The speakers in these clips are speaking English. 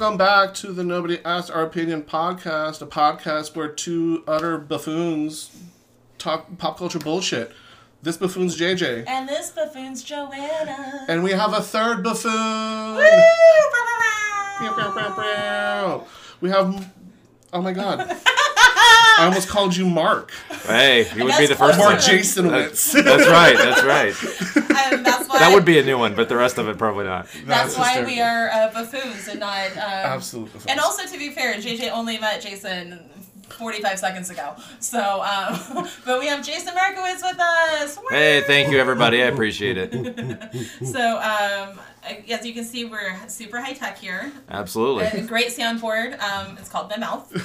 welcome back to the Nobody Asked Our Opinion podcast, a podcast where two utter buffoons talk pop culture bullshit. This buffoon's JJ. And this buffoon's Joanna. And we have a third buffoon. Pew. We have. Oh my god. I almost called you Mark. Hey, you would be the first close Or one. Jason Witz. That's right. That's right. And that's why, That would be a new one, but the rest of it probably not. That's, why hysterical. we are uh, buffoons and not. Um, Absolute buffoons. And also, to be fair, JJ only met Jason 45 seconds ago. So, um, but we have Jason Markiewitz with us. Hey, thank you everybody. I appreciate it. So, um, as you can see, we're super high tech here. A Absolutely. great soundboard. Um, it's called My Mouth.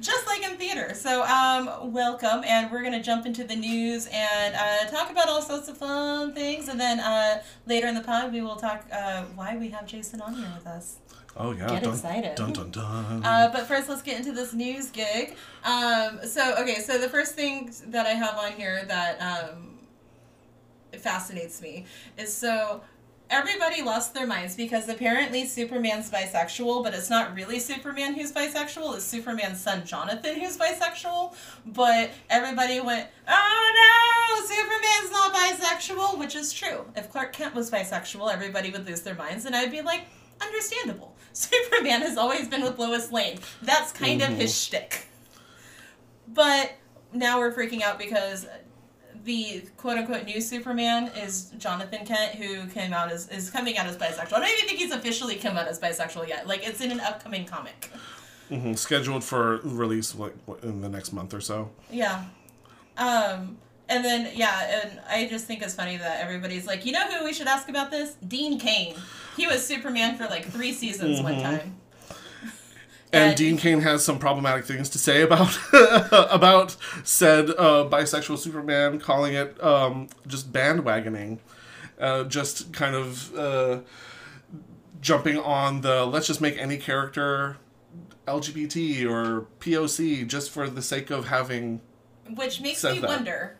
Just like in theater. So, um, welcome, and we're gonna jump into the news and uh, talk about all sorts of fun things, and then uh, later in the pod we will talk uh, why we have Jason on here with us. Oh yeah. Get dun, excited. Dun dun dun. Uh, but first, let's get into this news gig. Um, so, okay, so the first thing that I have on here that um, fascinates me is so everybody lost their minds because apparently Superman's bisexual, but it's not really Superman who's bisexual. It's Superman's son Jonathan who's bisexual. But everybody went, "Oh no, Superman's not bisexual," which is true. If Clark Kent was bisexual, everybody would lose their minds, and I'd be like, understandable. Superman has always been with Lois Lane. That's kind of his shtick. But now we're freaking out because the quote unquote new Superman is Jonathan Kent, who came out as is coming out as bisexual. I don't even think he's officially come out as bisexual yet. Like it's in an upcoming comic. Mhm, Scheduled for release like in the next month or so. Yeah. Um and then yeah, and I just think it's funny that everybody's like, you know who we should ask about this? Dean Cain. He was Superman for like three seasons one time. And, And- Dean Cain has some problematic things to say about about said uh, bisexual Superman, calling it um, just bandwagoning, uh, just kind of uh, jumping on the let's just make any character LGBT or POC just for the sake of having. Which makes me that. wonder,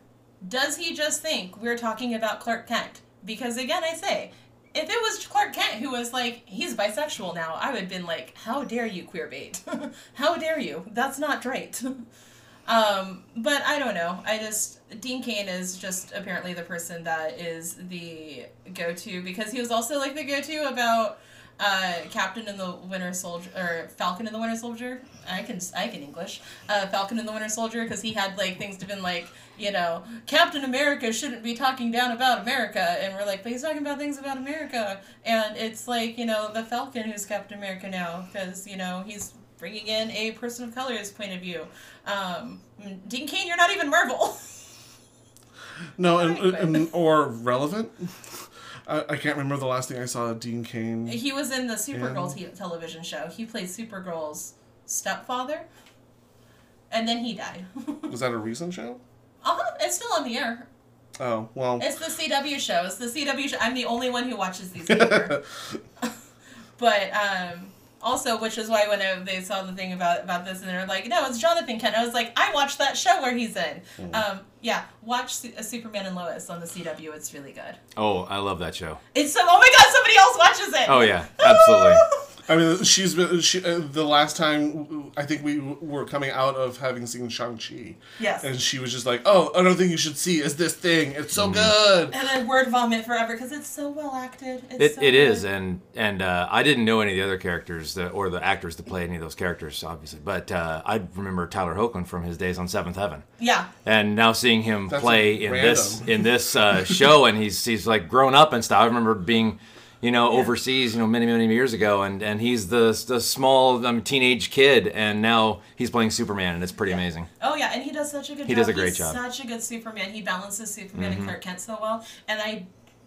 does he just think we're talking about Clark Kent? Because again, I say, if it was Clark Kent who was like, he's bisexual now, I would have been like, how dare you queer bait? how dare you? That's not right. um, but I don't know. I just Dean Cain is just apparently the person that is the go-to because he was also like the go-to about uh, Captain and the Winter Soldier or Falcon and the Winter Soldier. I can I can English. Uh, Falcon and the Winter Soldier because he had like things to been like you know Captain America shouldn't be talking down about America and we're like but he's talking about things about America and it's like you know the Falcon who's Captain America now because you know he's bringing in a person of color's point of view. Um, Dean Cain, you're not even Marvel. No, and, and or relevant. I, I can't remember the last thing I saw Dean Cain. He was in the Supergirl te- television show. He played Supergirl's stepfather, and then he died. Was that a recent show? uh huh. It's still on the air. Oh well. It's the CW show. It's the CW show. I'm the only one who watches these but um, also, which is why when I, they saw the thing about about this, and they're like, "No, it's Jonathan Kent." I was like, "I watched that show where he's in." Um, yeah, watch Su- uh, Superman and Lois on the CW. It's really good. Oh, I love that show. It's so. Oh my God! Somebody else watches it. Oh yeah, absolutely. I mean, she's been she, uh, the last time I think we were coming out of having seen Shang Chi, Yes. and she was just like, "Oh, another thing you should see is this thing. It's so good." and then word vomit forever because it's so well acted. It's It, so it is, good. and and uh, I didn't know any of the other characters that, or the actors that play any of those characters, obviously. But uh, I remember Tyler Hoechlin from his days on Seventh Heaven, yeah. and now seeing him That's play in random. this in this uh, show, and he's he's like grown up and stuff. I remember being, you know, Yeah. overseas, you know, many many years ago, and and he's the the small um, teenage kid, and now he's playing Superman, and it's pretty amazing. Oh yeah, and he does such a good He job. does a great He's job. Such a good Superman. He balances Superman Mm-hmm. and Clark Kent so well. And I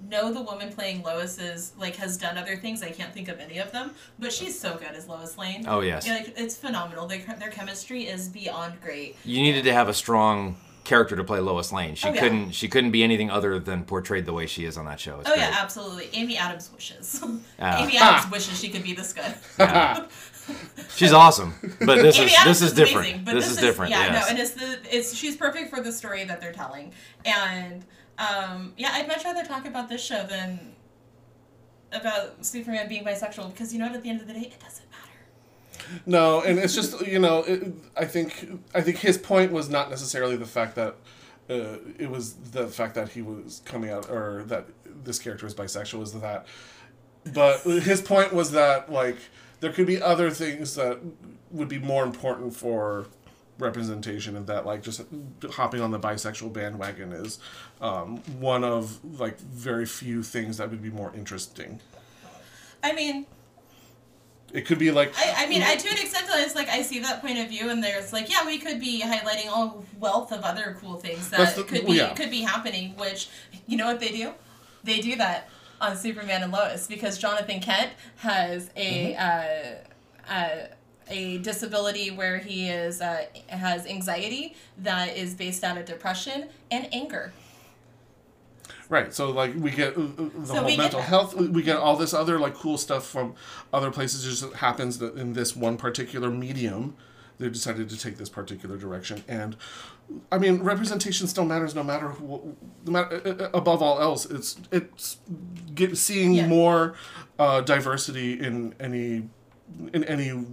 know the woman playing Lois is like has done other things. I can't think of any of them, but she's so good as Lois Lane. Oh, yes. Yeah, like, it's phenomenal. Their, their chemistry is beyond great. You needed to have a strong character to play Lois Lane. She Oh, yeah. couldn't she couldn't be anything other than portrayed the way she is on that show. It's Oh great. yeah, absolutely. Amy Adams wishes. Ah. Amy Adams wishes she could be this good. She's awesome, but this Amy is Adams this is different. amazing, but this, is different. Yeah, yes. no, and it's the it's she's perfect for the story that they're telling, and um, yeah, I'd much rather talk about this show than about Superman being bisexual because you know what? At the end of the day, it doesn't matter. No, and it's just you know, it, I think I think his point was not necessarily the fact that uh, it was the fact that he was coming out or that this character is bisexual is that, but his point was that like there could be other things that would be more important for representation and that like just hopping on the bisexual bandwagon is um, one of like very few things that would be more interesting. I mean, it could be like I, I mean, I to an extent, it's like I see that point of view, and there's like, yeah, we could be highlighting all wealth of other cool things that the- could be yeah. could be happening. Which, you know what they do? They do that on Superman and Lois because Jonathan Kent has a Mm-hmm. uh, uh, a disability where he is uh, has anxiety that is based out of depression and anger. Right. So like we get uh, uh, the So whole get mental that. health. We get all this other like cool stuff from other places. It just happens that in this one particular medium, they decided to take this particular direction. And I mean, representation still matters no matter who, no matter uh, above all else. It's it's get seeing Yeah. more uh, diversity in any in any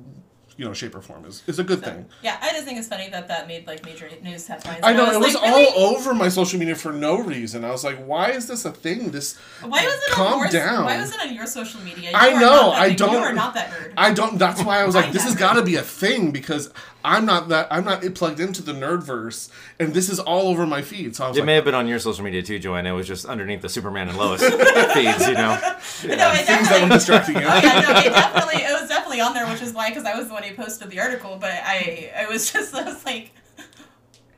you know shape or form is is a good thing. Yeah, I just think it's funny that that made like major news headlines. I know it was like, really? all over my social media for no reason. I was like, "Why is this a thing?" This Why was it Calm on your, down. Why was it on your social media? You I know, I don't- You are not that nerd. I don't. That's why I was like, this has got to be a thing because I'm not that. I'm not plugged into the nerdverse, and this is all over my feed. So I was It like, may have been on your social media too, Joanna. It was just underneath the Superman and Lois feeds, you know. no, it things that were distracting you. Oh yeah, no, it definitely it was definitely on there, which is why because I was the one who posted the article. But I I was just I was like,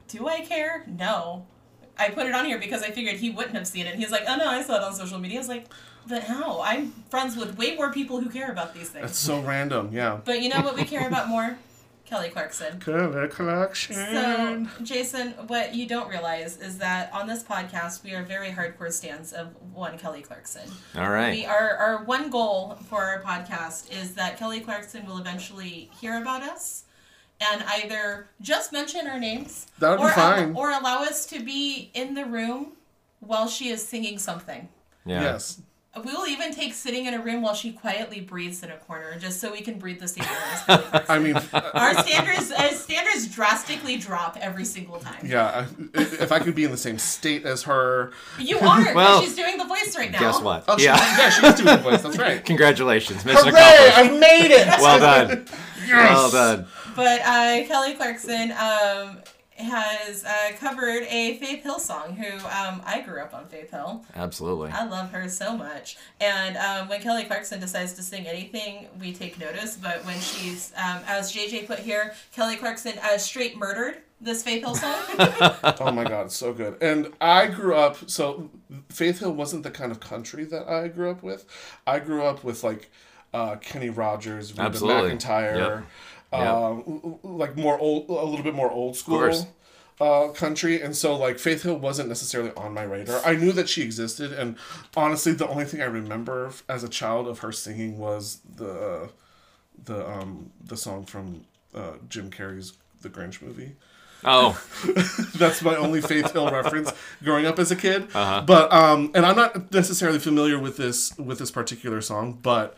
do I care? No. I put it on here because I figured he wouldn't have seen it. He's like, oh no, I saw it on social media. I was like, but how? I'm friends with way more people who care about these things. That's so random. Yeah. But you know what we care about more? Kelly Clarkson. Color collection. So, Jason, what you don't realize is that on this podcast, we are very hardcore stands of one Kelly Clarkson. All right. We our our one goal for our podcast is that Kelly Clarkson will eventually hear about us and either just mention our names That would be or, fine. or allow us to be in the room while she is singing something. Yeah. Yes. We will even take sitting in a room while she quietly breathes in a corner, just so we can breathe the same air as Kelly Clarkson. I mean, Our standards uh, standards drastically drop every single time. yeah. I- If I could be in the same state as her. You are, because Well, she's doing the voice right now. Guess what? Oh, she, yeah. yeah. She's doing the voice. That's right. Congratulations, mission Hooray! accomplished. I made it. Well done. Yes. Well done. But uh, Kelly Clarkson um, has uh, covered a Faith Hill song, who um, I grew up on Faith Hill. Absolutely. I love her so much. And um, when Kelly Clarkson decides to sing anything, we take notice. But when she's, um, as JJ put here, Kelly Clarkson uh, straight murdered this Faith Hill song. Oh my god, it's so good. And I grew up so Faith Hill wasn't the kind of country that I grew up with. I grew up with like uh, Kenny Rogers, Reba Absolutely. McEntire, Yep. Um, like more old, a little bit more old school Uh, country and so like Faith Hill wasn't necessarily on my radar. I knew that she existed, and honestly, the only thing I remember as a child of her singing was the the um the song from uh, Jim Carrey's The Grinch movie. Oh, That's my only Faith Hill reference growing up as a kid. Uh-huh. But um, and I'm not necessarily familiar with this with this particular song, but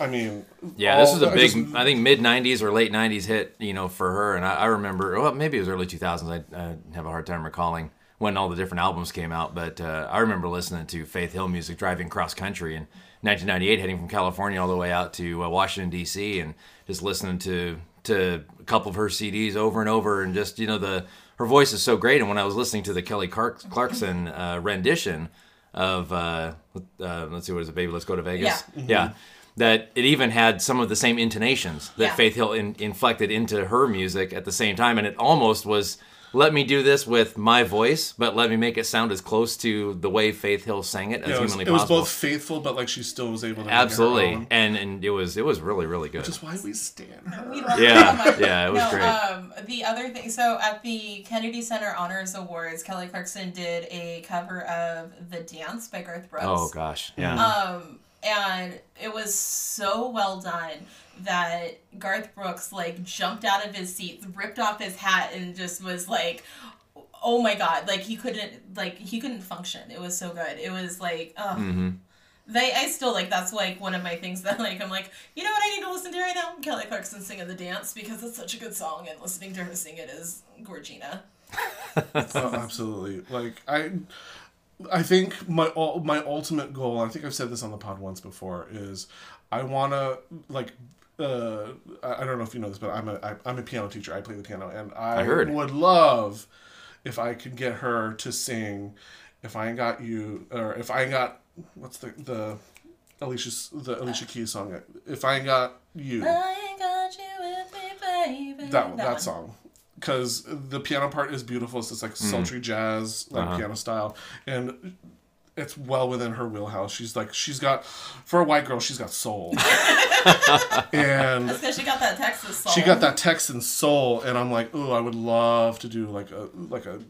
I mean, yeah. This all- was a I big, just- I think, mid '90s or late '90s hit, you know, for her. And I, I remember, well, maybe it was early 2000s. I, I have a hard time recalling when all the different albums came out, but uh, I remember listening to Faith Hill music driving cross country in 1998, heading from California all the way out to uh, Washington D.C. and just listening to to a couple of her CDs over and over, and just you know the her voice is so great. And when I was listening to the Kelly Clark- Clarkson uh, rendition of uh, uh, let's see, what is it, baby? Let's go to Vegas. Yeah. yeah. That it even had some of the same intonations that Yeah. Faith Hill in, inflected into her music at the same time, and it almost was let me do this with my voice, but let me make it sound as close to the way Faith Hill sang it as yeah, it was, humanly it was both faithful, but like she still was able to make her Absolutely, own, and and it was it was really really good. which is why we stand her. We love Yeah, her so yeah, it was no, great. Um, the other thing, so at the Kennedy Center Honors Awards, Kelly Clarkson did a cover of "The Dance" by Garth Brooks. oh gosh, yeah. Um, and it was so well done that Garth Brooks like jumped out of his seat, ripped off his hat, and just was like, "Oh my god!" Like he couldn't like he couldn't function. It was so good. It was like, oh, Mm-hmm. They, I still like that's like one of my things that like I'm like, you know what I need to listen to right now? Kelly Clarkson singing the dance because it's such a good song and listening to her sing it is Gorgina. Oh, absolutely. Like I, I think my ul- my ultimate goal. I think I've said this on the pod once before. Is I want to like. Uh, I I don't know if you know this, but I'm a I, I'm a piano teacher. I play the piano, and I, I heard. would love if I could get her to sing. If I ain't got you, or if I ain't got what's the the Alicia's the Alicia Keys song? If I ain't got you, I ain't got you with me, baby. that that, one. song because the piano part is beautiful. It's this like sultry jazz like Uh-huh. piano style, and it's well within her wheelhouse. She's like she's got for a white girl, she's got soul, and That's because she got that Texas song. she got that Texan soul, and I'm like, oh, I would love to do like a like a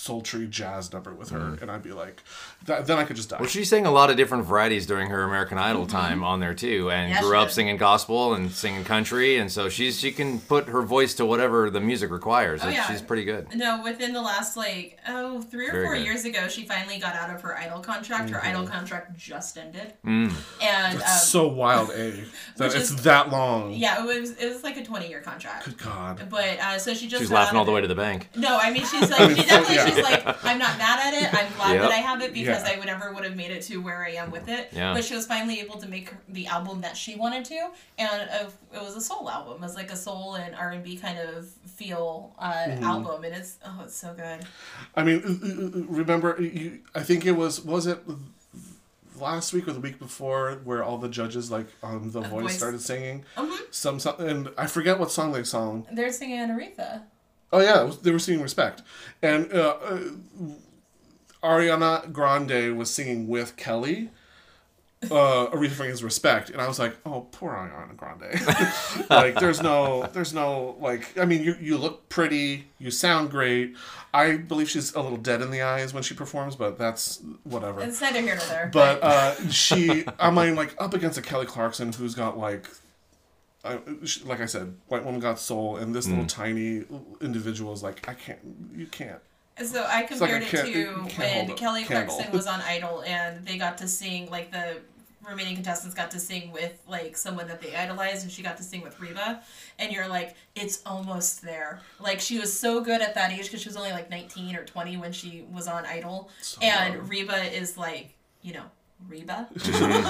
sultry jazz number with her, and I'd be like, that, then I could just die. Well, she sang a lot of different varieties during her American Idol time on there too, and Yeah, grew up did. singing gospel and singing country, and so she's she can put her voice to whatever the music requires. Oh, yeah. She's pretty good. No, within the last like oh three or Very four good. years ago, she finally got out of her idol contract. Her idol contract just ended, Mm. and um, so wild, a that it's is- that long. yeah, it was it was like a twenty year contract. Good God. But uh, so she just She's got laughing out all the way to the bank. No, I mean she's like she definitely Yeah. She's like I'm not mad at it. I'm glad Yep. that I have it because Yeah. I would never would have made it to where I am with it. Yeah. But she was finally able to make the album that she wanted to, and uh, it was a soul album. It was like a soul and R and B kind of feel uh, Mm-hmm. album, and it's oh it's so good. I mean, remember? You, I think it was was it last week or the week before where all the judges like on the voice, Voice. started singing Mhm. some song, and I forget what song they sung. They're singing Aretha. Oh yeah, was, they were singing "Respect," and uh, uh, Ariana Grande was singing with Kelly. Uh, Aretha Franklin's "Respect," and I was like, "Oh, poor Ariana Grande." like, there's no, there's no like. I mean, you you look pretty, you sound great. I believe she's a little dead in the eyes when she performs, but that's whatever. It's neither here nor there. But uh, she, I'm mean, like up against a Kelly Clarkson who's got like, I, she, like I said, white woman got soul, and this little mm. tiny individual is like, I can't, you can't. So I like compared I it to you when Kelly candle. Clarkson was on Idol and they got to sing like the remaining contestants got to sing with like someone that they idolized and she got to sing with Reba and you're like it's almost there like she was so good at that age because she was only like 19 or 20 when she was on Idol and young. Reba is like you know Reba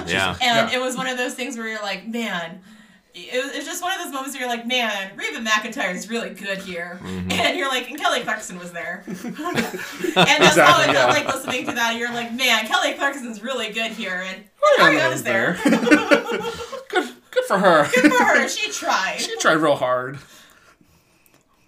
Yeah. and Yeah. it was one of those things where you're like, man, it was, it's just one of those moments where you're like, man, Reba McEntire is really good here. Mm-hmm. And you're like, and Kelly Clarkson was there. and that's how Exactly, it felt yeah. like listening to that. You're like, man, Kelly Clarkson's really good here. And Ariana's Ariana's there. good, good for her. good for her. She tried. she tried real hard.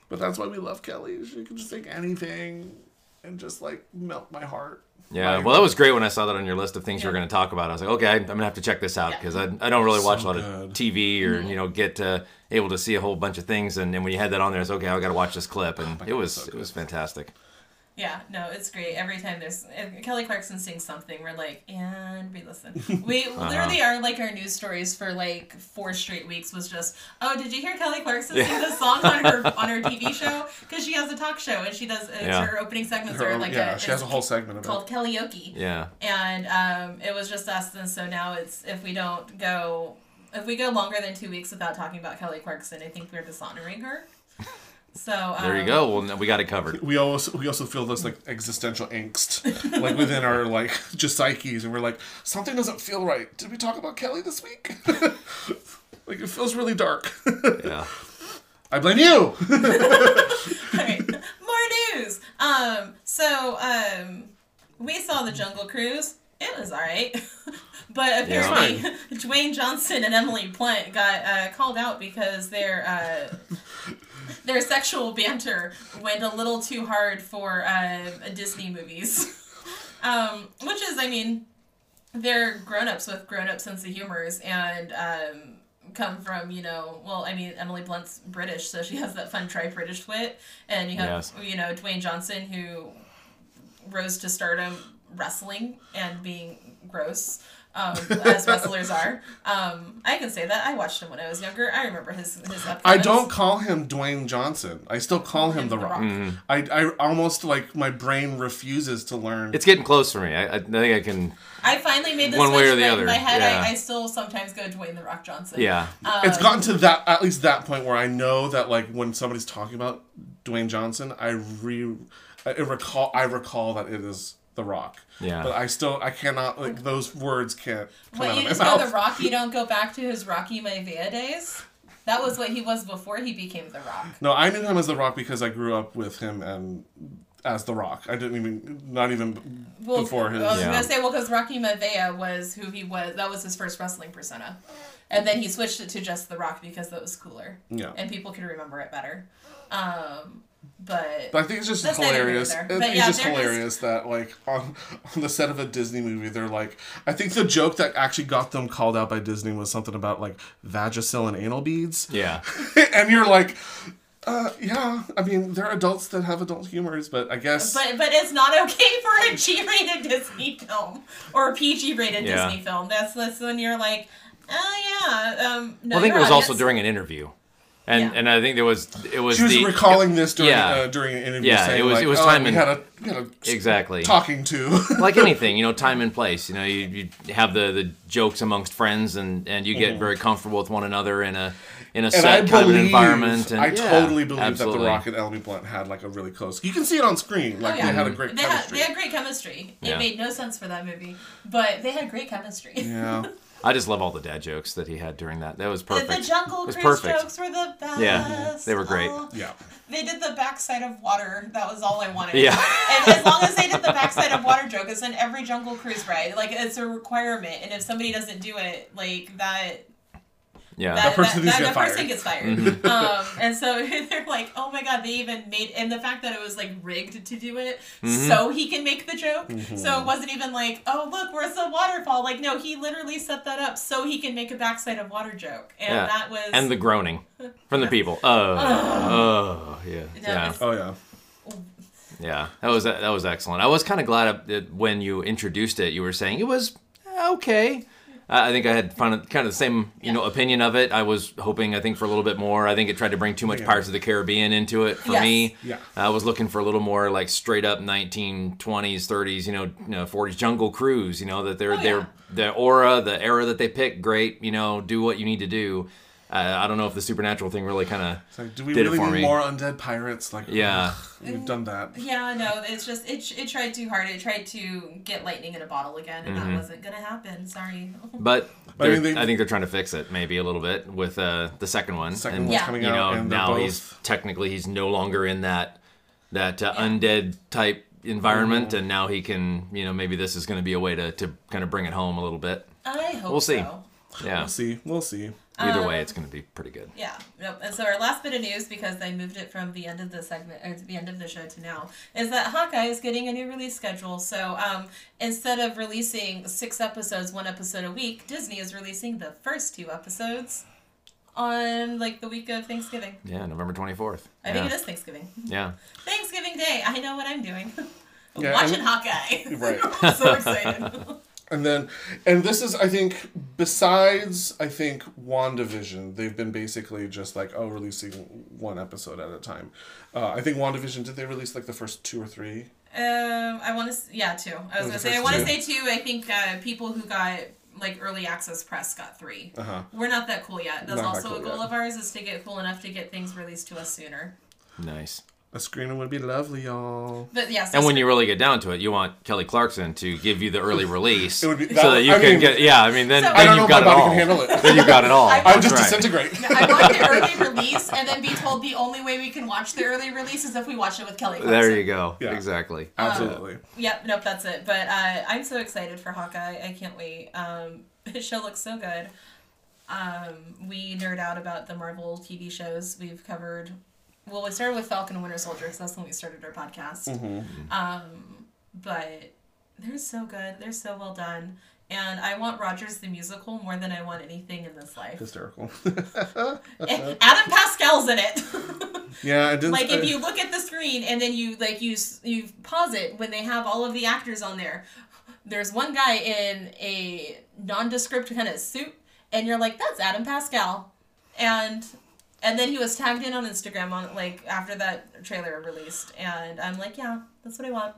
But that's why we love Kelly. She can just take anything and just like melt my heart. Yeah, well, that was great when I saw that on your list of things you were going to talk about. I was like, okay, I- I'm going to have to check this out Yeah. because I, I don't really watch a So lot of. TV or, Mm-hmm. you know, get uh, able to see a whole bunch of things. And then when you had that on there, it's okay, I got to watch this clip. And my it God, was so it was fantastic. Yeah, no, it's great. Every time there's Kelly Clarkson sings something, we're like, and we listen. We Uh-huh. literally are like our news stories for like four straight weeks was just, oh, did you hear Kelly Clarkson sing this song on her on her TV show? Because she has a talk show and she does it's Yeah. her opening segments Her are like yeah, a, she has a whole segment of called it. karaoke, Yeah. and um, it was just us. And so now it's if we don't go. If we go longer than two weeks without talking about Kelly Clarkson, I think we're dishonoring her. So um, There you go. Well, no, we got it covered. We also we also feel this like existential angst, like within our like just psyches, and we're like something doesn't feel right. Did we talk about Kelly this week? like it feels really dark. Yeah. I blame you. Alright, more news. Um, so um, we saw the Jungle Cruise. It was alright, but apparently Dwayne Johnson and Emily Blunt got uh, called out because their uh, their sexual banter went a little too hard for uh, Disney movies. um, which is, I mean, they're grown ups with grown up sense of humors and um, come from, you know, well, I mean, Emily Blunt's British, so she has that fun tri British wit. And you have, Yes. you know, Dwayne Johnson, who rose to stardom wrestling and being gross. Um, as wrestlers are. Um, I can say that I watched him when I was younger. I remember his his. I don't call him Dwayne Johnson. I still call him The Rock. I, I almost like my brain refuses to learn. It's getting close for me. I, I think I can. I finally made this One way or the other, in my head, yeah. I, I still sometimes go to Dwayne the Rock Johnson. Yeah. it's gotten to that at least that point where I know that like when somebody's talking about Dwayne Johnson, I re I recall I recall that it is The Rock. Yeah. But I still I cannot like those words can't come What out you of my just mouth. go the Rock? You don't go back to his Rocky Maivia days. That was what he was before he became the Rock. No, I knew him as The Rock because I grew up with him and as The Rock. I didn't even not even Well, before his. I was Yeah. gonna say well because Rocky Maivia was who he was. That was his first wrestling persona, and then he switched it to just the Rock because that was cooler. Yeah. and people could remember it better. Um, but But I think it's just That's neither here nor hilarious. there. I yeah, it's just there is- hilarious that like on on the set of a Disney movie, they're like, I think the joke that actually got them called out by Disney was something about like Vagisil and anal beads, Yeah. and you're like, uh, yeah. I mean, there are adults that have adult humors, but I guess But but it's not okay for a G-rated Disney film or a PG-rated Yeah. Disney film. That's that's when you're like, oh yeah. Um, no, Well, I think it your was also during an interview, and Yeah. and I think there was it was she was the recalling this during yeah. uh, during an interview. Yeah, saying, it was- like, it was oh, time we and- had a we had a exactly talking to. like anything, you know, time and place. You know, you, you have the, the jokes amongst friends, and, and you get very comfortable with one another in a in a. And I set kind of an believe, environment. And, I yeah, totally believe absolutely. that The Rock and Emily Blunt had like a really close. You can see it on screen. Like Oh, yeah. they had a great They had, they had great chemistry. It made no sense for that movie, but they had great chemistry. yeah. I just love all the dad jokes that he had during that. That was perfect. the Jungle Cruise perfect. jokes were the best. Yeah, they were great. Oh, Yeah. They did the backside of water. That was all I wanted. Yeah. and as long as they did the backside of water joke, it's in every Jungle Cruise ride. Like it's a requirement, and if somebody doesn't do it, like that Yeah. that, person needs that, get that person gets fired. Mm-hmm. um, and so they're like, oh my god, they even made, and the fact that it was like rigged to do it Mm-hmm. so he can make the joke. Mm-hmm. So it wasn't even like, oh look, where's the waterfall? Like no, he literally set that up so he can make a backside of water joke, and yeah. that was and the groaning from the people. Oh, oh, yeah, No, yeah, Oh yeah. yeah. That was that was excellent. I was kind of glad that when you introduced it, you were saying it was okay. I I think I had kind of kind of the same you know opinion of it. I was hoping I think for a little bit more. I think it tried to bring too much Pirates of the Caribbean into it for Yes. me. Yeah. I was looking for a little more like straight up 1920s, 30s, you know, you know 40s jungle cruise. You know that they're Oh, they're yeah. the aura, the era that they pick, great. You know, do what you need to do. Uh, I don't know if the supernatural thing really kind of It's like, do we Did it for need me. more undead pirates? Like, Yeah. we've done that. Yeah, no, it's just it, it tried too hard. It tried to get lightning in a bottle again, and Mm-hmm. that wasn't gonna happen. Sorry. But, But I they're- I, think they're trying to fix it maybe a little bit with uh, the second one. Second and, one's Yeah. coming you out, know, and now both. he's technically he's no longer in that that uh, Yeah. undead type environment, Mm-hmm. and now he can you know maybe this is going to be a way to, to kind of bring it home a little bit. I hope We'll see. so. Yeah. We'll see. We'll see. Either Um, way, it's going to be pretty good. Yeah. Nope. And so our last bit of news, because I moved it from the end of the segment or the end of the show to now, is that Hawkeye is getting a new release schedule. So um, instead of releasing six episodes, one episode a week, Disney is releasing the first two episodes on like the week of Thanksgiving. Yeah, November twenty fourth. I yeah. think it is Thanksgiving. Yeah. Thanksgiving Day. I know what I'm doing. Yeah, Watching and- Hawkeye. Right. I'm so excited. And then, and this is, I think, besides, I think, WandaVision, they've been basically just like, oh, releasing one episode at a time. Uh, I think WandaVision, did they release like the first two or three? Um, I want to. Yeah, two. I was the gonna say. I want to two. say two. I think uh, people who got like early access press got three. Uh-huh. We're not that cool yet. That's Not that also a goal yet. of ours is to get cool enough to get things released to us sooner. Nice. A screening would be lovely, y'all. But yeah. So And when you really get down to it, you want Kelly Clarkson to give you the early release It would be- so that- that you I can mean- get yeah. I mean, then, So- then I you've know if got it all. can handle it. Then you've got it all. I- I would just right. disintegrate. I want the early release, and then be told the only way we can watch the early release is if we watch it with Kelly. Clarkson. There you go. Yeah. Exactly. Absolutely. Yep, nope, that's it. But uh, I'm so excited for Hawkeye. I can't wait. Um, his show looks so good. Um, we nerd out about the Marvel TV shows. We've covered. Well, we started with Falcon and Winter Soldier because that's when we started our podcast. Um, but they're so good. They're so well done. And I want Rogers the musical more than I want anything in this life. Hysterical. Adam Pascal's in it. yeah, I didn't. like if I- you look at the screen and then you like you you pause it when they have all of the actors on there there's one guy in a nondescript kind of suit, and you're like, that's Adam Pascal, and and then he was tagged in on Instagram on like after that trailer released, and I'm like, yeah, that's what I want.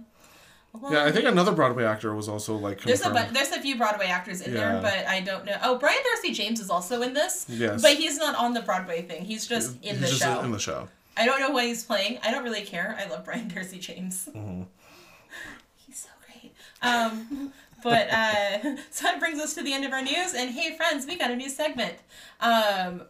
Well, Yeah, I think another Broadway actor was also like there's a there's a few Broadway actors in Yeah. there, but I don't know. Oh, Brian Darcy James is also in this. Yes. But he's not on the Broadway thing. He's just in He's the just show. in the show. I don't know what he's playing. I don't really care. I love Brian Darcy James. Mm-hmm. He's so great. Um, but uh, so that brings us to the end of our news. And hey, friends, we got a new segment. Um,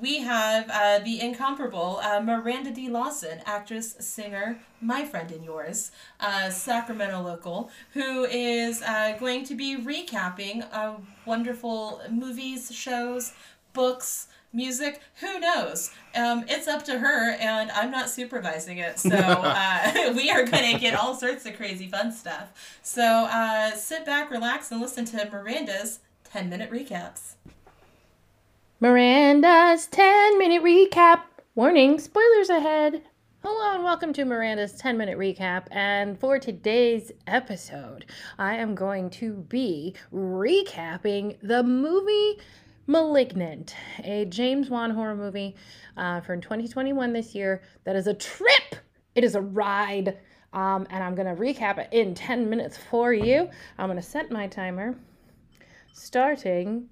we have uh, the incomparable uh, Miranda D. Lawson, actress, singer, my friend and yours, uh, Sacramento local, who is uh, going to be recapping uh, wonderful movies, shows, books, music. Who knows? Um, it's up to her, and I'm not supervising it. So uh, we are going to get all sorts of crazy fun stuff. So uh, sit back, relax, and listen to Miranda's 10 minute recaps. Miranda's 10 minute recap. Warning, spoilers ahead. Hello and welcome to Miranda's 10 minute recap. And for today's episode, I am going to be recapping the movie Malignant, a James Wan horror movie uh, from 2021 this year that is a trip. It is a ride. Um, and I'm going to recap it in 10 minutes for you. I'm going to set my timer starting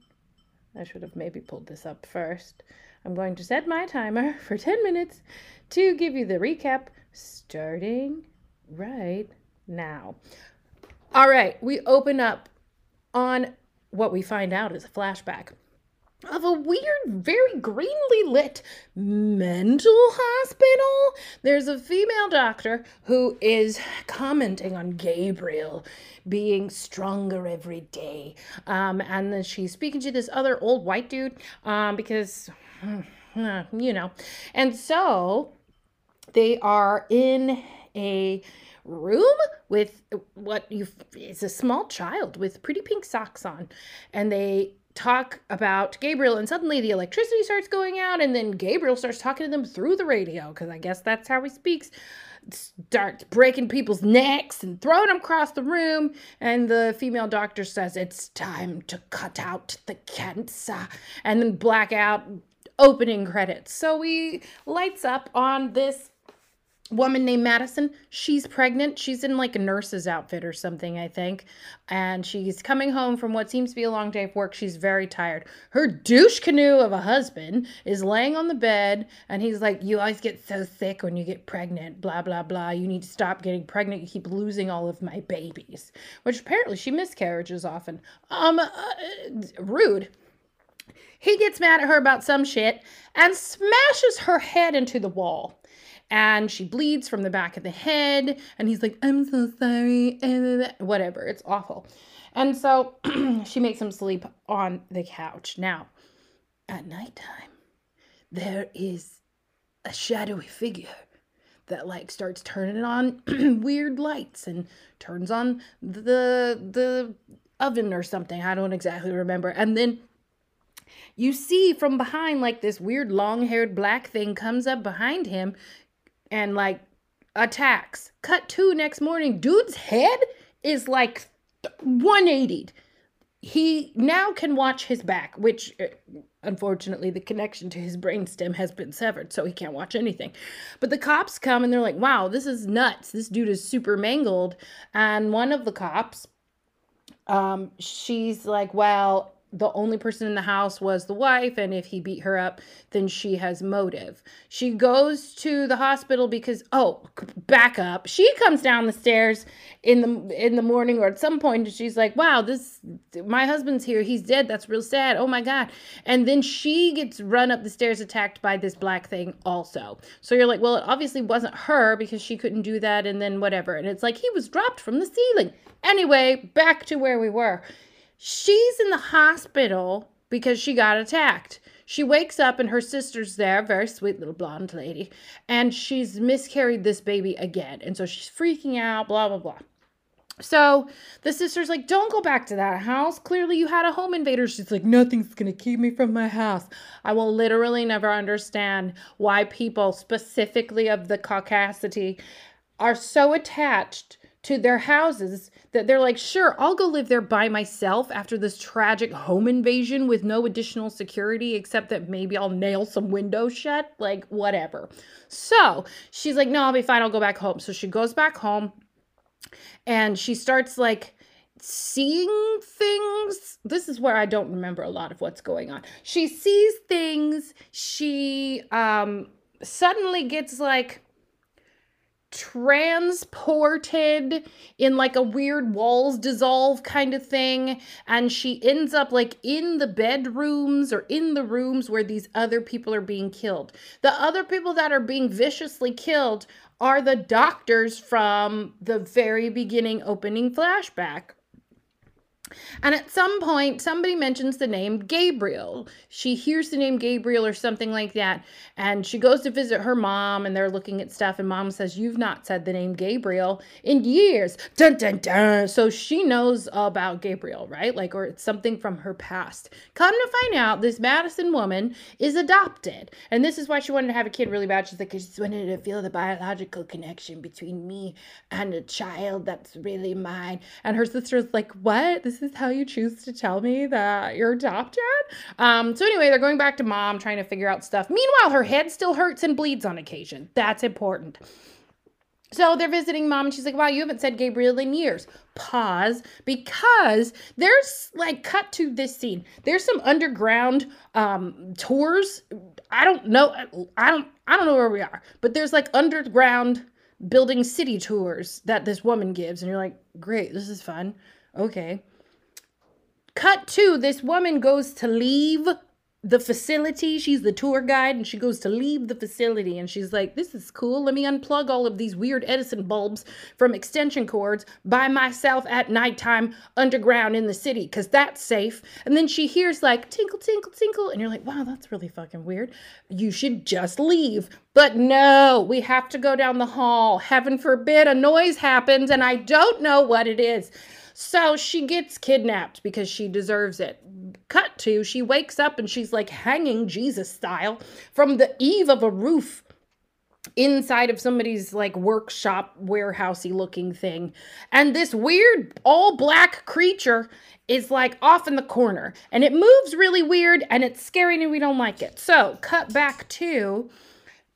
I should have maybe pulled this up first. I'm going to set my timer for 10 minutes to give you the recap starting right now. All right, we open up on what we find out is a flashback of a weird, very greenly lit mental hospital. There's a female doctor who is commenting on Gabriel being stronger every day. Um, and then she's speaking to this other old white dude um, because, you know. And so they are in a room with what you it's a small child with pretty pink socks on and they talk about Gabriel and suddenly the electricity starts going out and then Gabriel starts talking to them through the radio because I guess that's how he speaks. Starts breaking people's necks and throwing them across the room and the female doctor says it's time to cut out the cancer and then blackout opening credits. So we lights up on this woman named Madison. She's pregnant. She's in like a nurse's outfit or something, I think. And she's coming home from what seems to be a long day of work. She's very tired. Her douche canoe of a husband is laying on the bed and he's like, You always get so sick when you get pregnant, blah, blah, blah. You need to stop getting pregnant. You keep losing all of my babies. Which apparently she miscarriages often. Um, uh, rude. He gets mad at her about some shit and smashes her head into the wall and she bleeds from the back of the head and he's like i'm so sorry and whatever it's awful. And so she makes him sleep on the couch. Now at nighttime there is a shadowy figure that like starts turning on weird lights and turns on the the oven or something. I don't exactly remember. And then you see from behind like this weird long-haired black thing comes up behind him and like attacks. Cut two next morning, dude's head is like 180. He now can watch his back, which uh, unfortunately the connection to his brainstem has been severed, so he can't watch anything. But the cops come and they're like, "Wow, this is nuts. This dude is super mangled." And one of the cops um she's like, "Well, the only person in the house was the wife and if he beat her up then she has motive. She goes to the hospital because oh back up. She comes down the stairs in the in the morning or at some point and she's like wow this my husband's here. He's dead. That's real sad. Oh my god. And then she gets run up the stairs attacked by this black thing also. So you're like well it obviously wasn't her because she couldn't do that and then whatever. And it's like he was dropped from the ceiling. Anyway back to where we were She's in the hospital because she got attacked. She wakes up and her sister's there, very sweet little blonde lady, and she's miscarried this baby again. And so she's freaking out, blah, blah, blah. So the sister's like, Don't go back to that house. Clearly, you had a home invader. She's like, Nothing's going to keep me from my house. I will literally never understand why people, specifically of the caucasity, are so attached to their houses that they're like, sure, I'll go live there by myself after this tragic home invasion with no additional security except that maybe I'll nail some windows shut. Like, whatever. So she's like, no, I'll be fine. I'll go back home. So she goes back home and she starts like seeing things. This is where I don't remember a lot of what's going on. She sees things. She um suddenly gets like transported in like a weird walls dissolve kind of thing and she ends up like in the bedrooms or in the rooms where these other people are being killed. The other people that are being viciously killed are the doctors from the very beginning opening flashback and at some point, somebody mentions the name Gabriel. She hears the name Gabriel or something like that. And she goes to visit her mom, and they're looking at stuff. And mom says, You've not said the name Gabriel in years. Dun, dun, dun. So she knows about Gabriel, right? Like, or it's something from her past. Come to find out, this Madison woman is adopted. And this is why she wanted to have a kid really bad. She's like, I just wanted to feel the biological connection between me and a child that's really mine. And her sister's like, What? This this is how you choose to tell me that you're adopted? Um, so anyway, they're going back to mom, trying to figure out stuff. Meanwhile, her head still hurts and bleeds on occasion. That's important. So they're visiting mom, and she's like, Wow, you haven't said Gabriel in years. Pause, because there's like cut to this scene. There's some underground um tours. I don't know. I don't I don't know where we are, but there's like underground building city tours that this woman gives, and you're like, Great, this is fun. Okay. Cut to this woman goes to leave the facility. She's the tour guide and she goes to leave the facility and she's like, This is cool. Let me unplug all of these weird Edison bulbs from extension cords by myself at nighttime underground in the city because that's safe. And then she hears like tinkle, tinkle, tinkle. And you're like, Wow, that's really fucking weird. You should just leave. But no, we have to go down the hall. Heaven forbid a noise happens and I don't know what it is. So she gets kidnapped because she deserves it. Cut to, she wakes up and she's like hanging Jesus style from the eave of a roof inside of somebody's like workshop warehousey looking thing. And this weird all black creature is like off in the corner. And it moves really weird and it's scary and we don't like it. So cut back to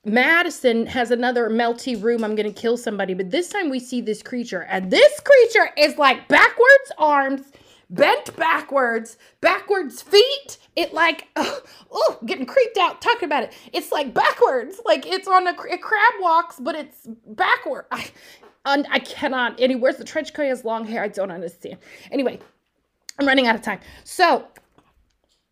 Madison has another melty room. I'm going to kill somebody. But this time we see this creature. And this creature is like backwards arms, bent backwards, backwards feet. It like, oh, getting creeped out talking about it. It's like backwards. Like it's on a, crab walks, but it's backward. I, I cannot. And he wears the trench coat, he has long hair. I don't understand. Anyway, I'm running out of time. So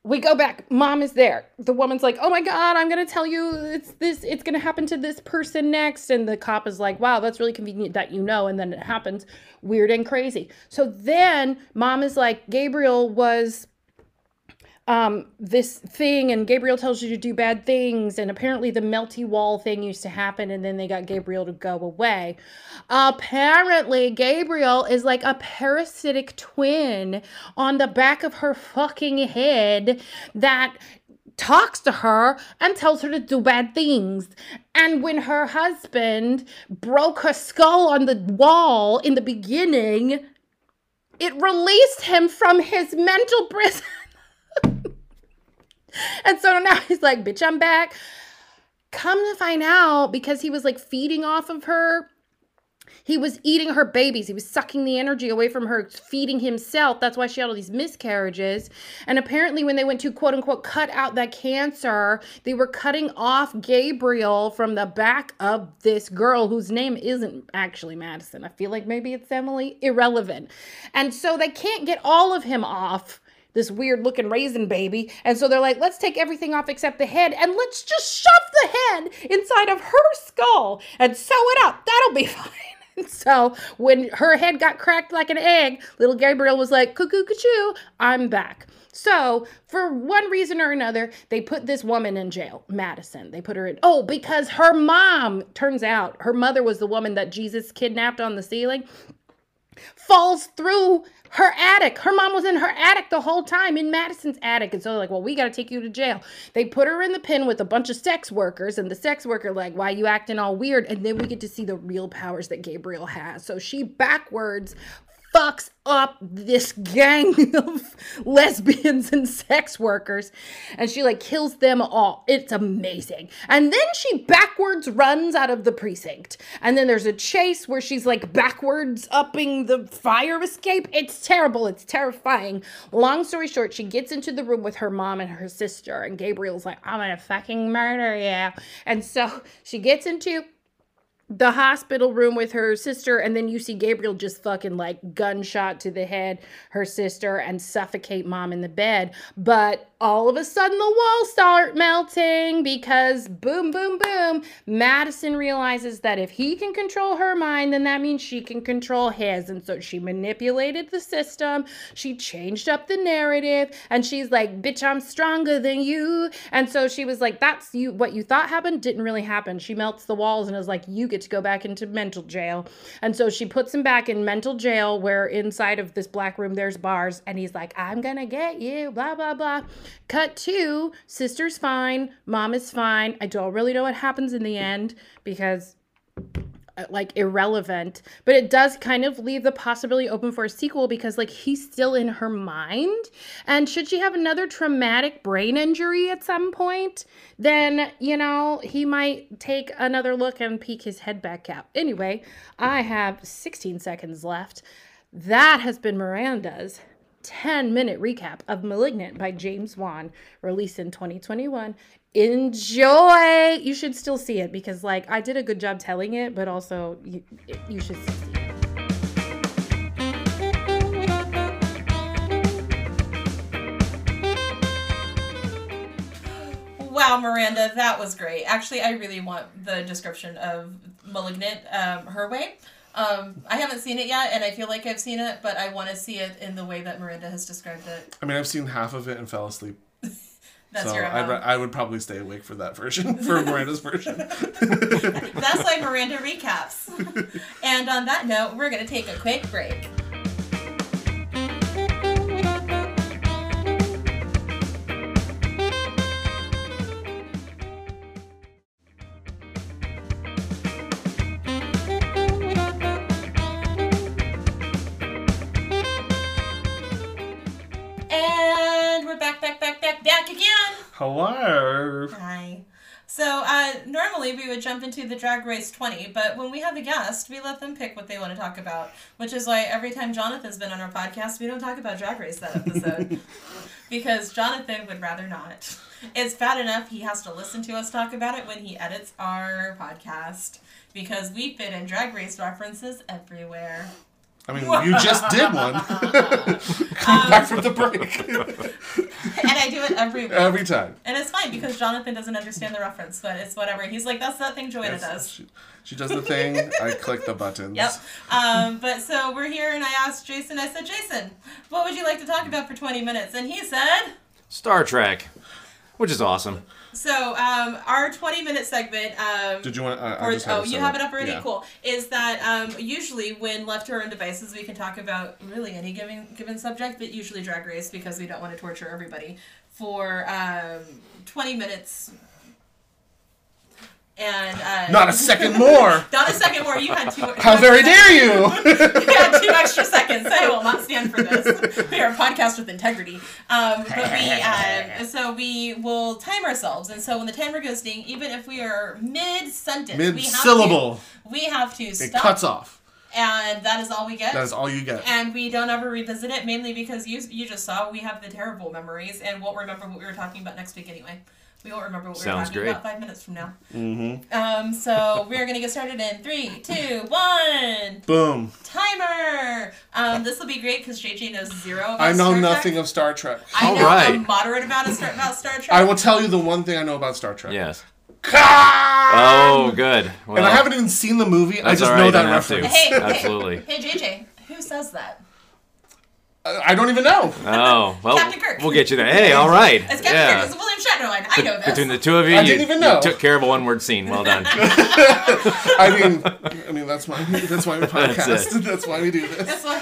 we go back mom is there. The woman's like oh my god i'm gonna tell you it's this it's gonna happen to this person next. And the cop is like wow that's really convenient that you know. And then it happens weird and crazy. So then mom is like gabriel was um, this thing, and Gabriel tells you to do bad things, and apparently the melty wall thing used to happen, and then they got Gabriel to go away. Apparently, Gabriel is like a parasitic twin on the back of her fucking head that talks to her and tells her to do bad things. And when her husband broke her skull on the wall in the beginning, it released him from his mental prison. and so now he's like, bitch, I'm back. Come to find out, because he was like feeding off of her, he was eating her babies. He was sucking the energy away from her, feeding himself. That's why she had all these miscarriages. And apparently, when they went to quote unquote cut out that cancer, they were cutting off Gabriel from the back of this girl whose name isn't actually Madison. I feel like maybe it's Emily. Irrelevant. And so they can't get all of him off this weird looking raisin baby. And so they're like, let's take everything off except the head and let's just shove the head inside of her skull and sew it up. That'll be fine. so when her head got cracked like an egg, little Gabriel was like, cuckoo, cuckoo, I'm back. So, for one reason or another, they put this woman in jail, Madison. They put her in, oh, because her mom, turns out, her mother was the woman that Jesus kidnapped on the ceiling. Falls through her attic. Her mom was in her attic the whole time in Madison's attic. And so like, well, we got to take you to jail. They put her in the pen with a bunch of sex workers, and the sex worker like, why you acting all weird? And then we get to see the real powers that Gabriel has. So she backwards fucks up this gang of lesbians and sex workers and she like kills them all. It's amazing. And then she backwards runs out of the precinct. And then there's a chase where she's like backwards upping the fire escape. It's terrible. It's terrifying. Long story short, she gets into the room with her mom and her sister and Gabriel's like, "I'm to fucking murder you." And so she gets into the hospital room with her sister and then you see Gabriel just fucking like gunshot to the head her sister and suffocate mom in the bed. But all of a sudden the walls start melting because boom boom boom Madison realizes that if he can control her mind then that means she can control his. And so she manipulated the system. She changed up the narrative. And she's like bitch I'm stronger than you. And so she was like that's you what you thought happened didn't really happen. She melts the walls and is like you get to go back into mental jail. And so she puts him back in mental jail where inside of this black room there's bars and he's like, I'm gonna get you, blah, blah, blah. Cut to sister's fine, mom is fine. I don't really know what happens in the end because Uh, like irrelevant but it does kind of leave the possibility open for a sequel because like he's still in her mind. And should she have another traumatic brain injury at some point then you know he might take another look and peek his head back out. Anyway i have 16 seconds left. That has been miranda's 10 minute recap of Malignant by James Wan, released in 2021. Enjoy! You should still see it because, like, I did a good job telling it, but also you, you should still see it. Wow, Miranda, that was great. Actually, I really want the description of Malignant um, her way. Um, I haven't seen it yet, and I feel like I've seen it, but I want to see it in the way that Miranda has described it. I mean, I've seen half of it and fell asleep. That's so your I'd, I would probably stay awake for that version, for Miranda's version. That's why Miranda recaps. and on that note, we're going to take a quick break. So uh, normally we would jump into the Drag Race 20, but when we have a guest, we let them pick what they want to talk about. Which is why every time Jonathan's been on our podcast, we don't talk about Drag Race that episode. because Jonathan would rather not. It's bad enough he has to listen to us talk about it when he edits our podcast. Because we fit in Drag Race references everywhere. I mean, you just did one. Come back from the break. And I do it every week. Every time. And it's fine because Jonathan doesn't understand the reference, but it's whatever. He's like, that's that thing Joanna Yes, does. She, she does the thing. I click the buttons. Yep. Um, but so we're here, and I asked Jason, I said, Jason, what would you like to talk about for 20 minutes? And he said, Star Trek, which is awesome. So um, our 20 minute segment. Um, Did you want? I or, oh, you have it up already? Yeah. Cool. Is that um, usually when left to our own devices, we can talk about really any given given subject, but usually Drag Race because we don't want to torture everybody for um, 20 minutes. And uh, Not a second more. Not a second more. You had two. How two very dare you! you had two extra seconds. I will not stand for this. We are a podcast with integrity. Um, but we, um, so we will time ourselves, and so when the timer goes ding, even if we are mid sentence, Mid syllable, we have to it cuts off. and that is all we get. That is all you get. and we don't ever revisit it, mainly because you you just saw we have the terrible memories, and won't remember what we were talking about next week anyway. We won't remember what we were Sounds talking great. about five minutes from now. Mm-hmm. Um, so we're gonna get started in three, two, one. Boom. Timer. Um, this will be great because JJ knows zero. About I know Star nothing Trek. of Star Trek. I know Alright. a moderate amount of Star, about Star Trek. I will tell you the one thing I know about Star Trek. Yes. Oh. Oh, good. Well, And I haven't even seen the movie. I That's just all know right, that don't have to. reference. Hey, Absolutely. Hey, hey, JJ, who says that? I I don't even know. Oh, well, Captain Kirk. we'll get you there. Hey, all right. It's Captain yeah. Kirk. It's William Shatner line. I know this. Between the two of you, I you, didn't even you know. took care of a one-word scene. Well done. I mean, I mean that's why that's why we podcast. it. That's, why we do this. That's why.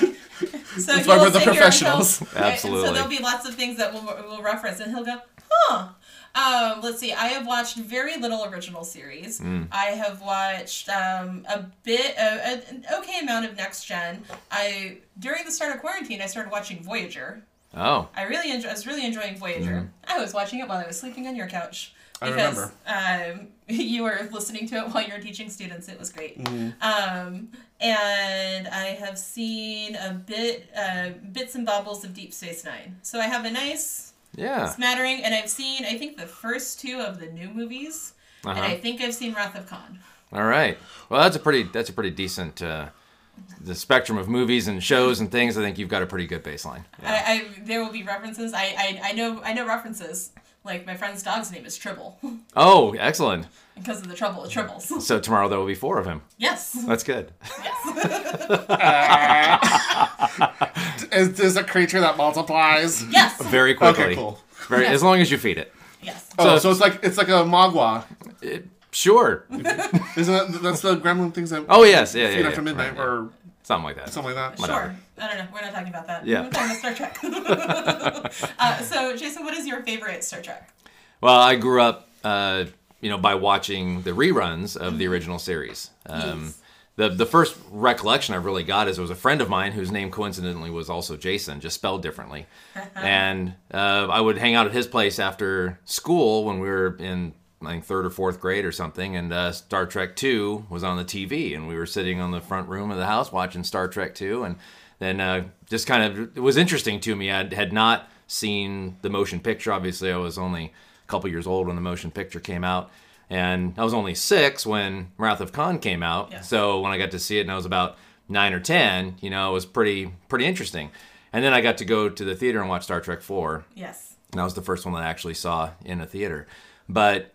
So That's why we're the sit here and professionals. he'll- right, Absolutely. So there'll be lots of things that we'll, we'll reference, and he'll go, huh. Um, let's see. I have watched very little original series. Hmm. I have watched um, a bit, a, an okay amount of next gen. I during the start of quarantine, I started watching Voyager. Oh, I really enjoy, I was really enjoying Voyager. I was watching it while I was sleeping on your couch. I Because um, you were listening to it while you were teaching students. It was great. Um, and I have seen a bit, uh, bits and bobbles of Deep Space Nine. So I have a nice yeah. smattering, and I've seen, I think, the first two of the new movies, and Uh-huh. I think I've seen Wrath of Khan. All right. Well, that's a pretty that's a pretty decent uh, the spectrum of movies and shows and things. I think you've got a pretty good baseline. I, I there will be references. I, I I know I know references. Like my friend's dog's name is Tribble Oh, excellent. because of the trouble with tribbles. So tomorrow there will be four of him. yes. That's good. Yes. Is this a creature that multiplies? Yes. Very quickly. Okay, cool. Very as long as you feed it. Yes. Oh, So- so it's like it's like a mogwai. Sure. Isn't that that's the gremlin things that Oh yes, yeah, yeah, feed yeah. after midnight Right, or something like that. something like that? Sure. I don't know. We're not talking about that. Yeah. We're talking about Star Trek. uh, so, Jason, what is your favorite Star Trek? Well, I grew up, uh, you know, by watching the reruns of the original series. Um, Yes. The the first recollection I've really got is it was a friend of mine whose name coincidentally was also Jason, just spelled differently, and uh, I would hang out at his place after school when we were in I think third or fourth grade or something, and uh, Star Trek Two was on the TV, and we were sitting on the front room of the house watching Star Trek Two, and then uh, just kind of it was interesting to me. I had not seen the motion picture. Obviously, I was only a couple years old when the motion picture came out, and I was only six when Wrath of Khan came out. Yeah. So when I got to see it, and I was about nine or ten, you know, it was pretty pretty interesting. And then I got to go to the theater and watch Star Trek Four, Yes. and that was the first one that I actually saw in a theater. But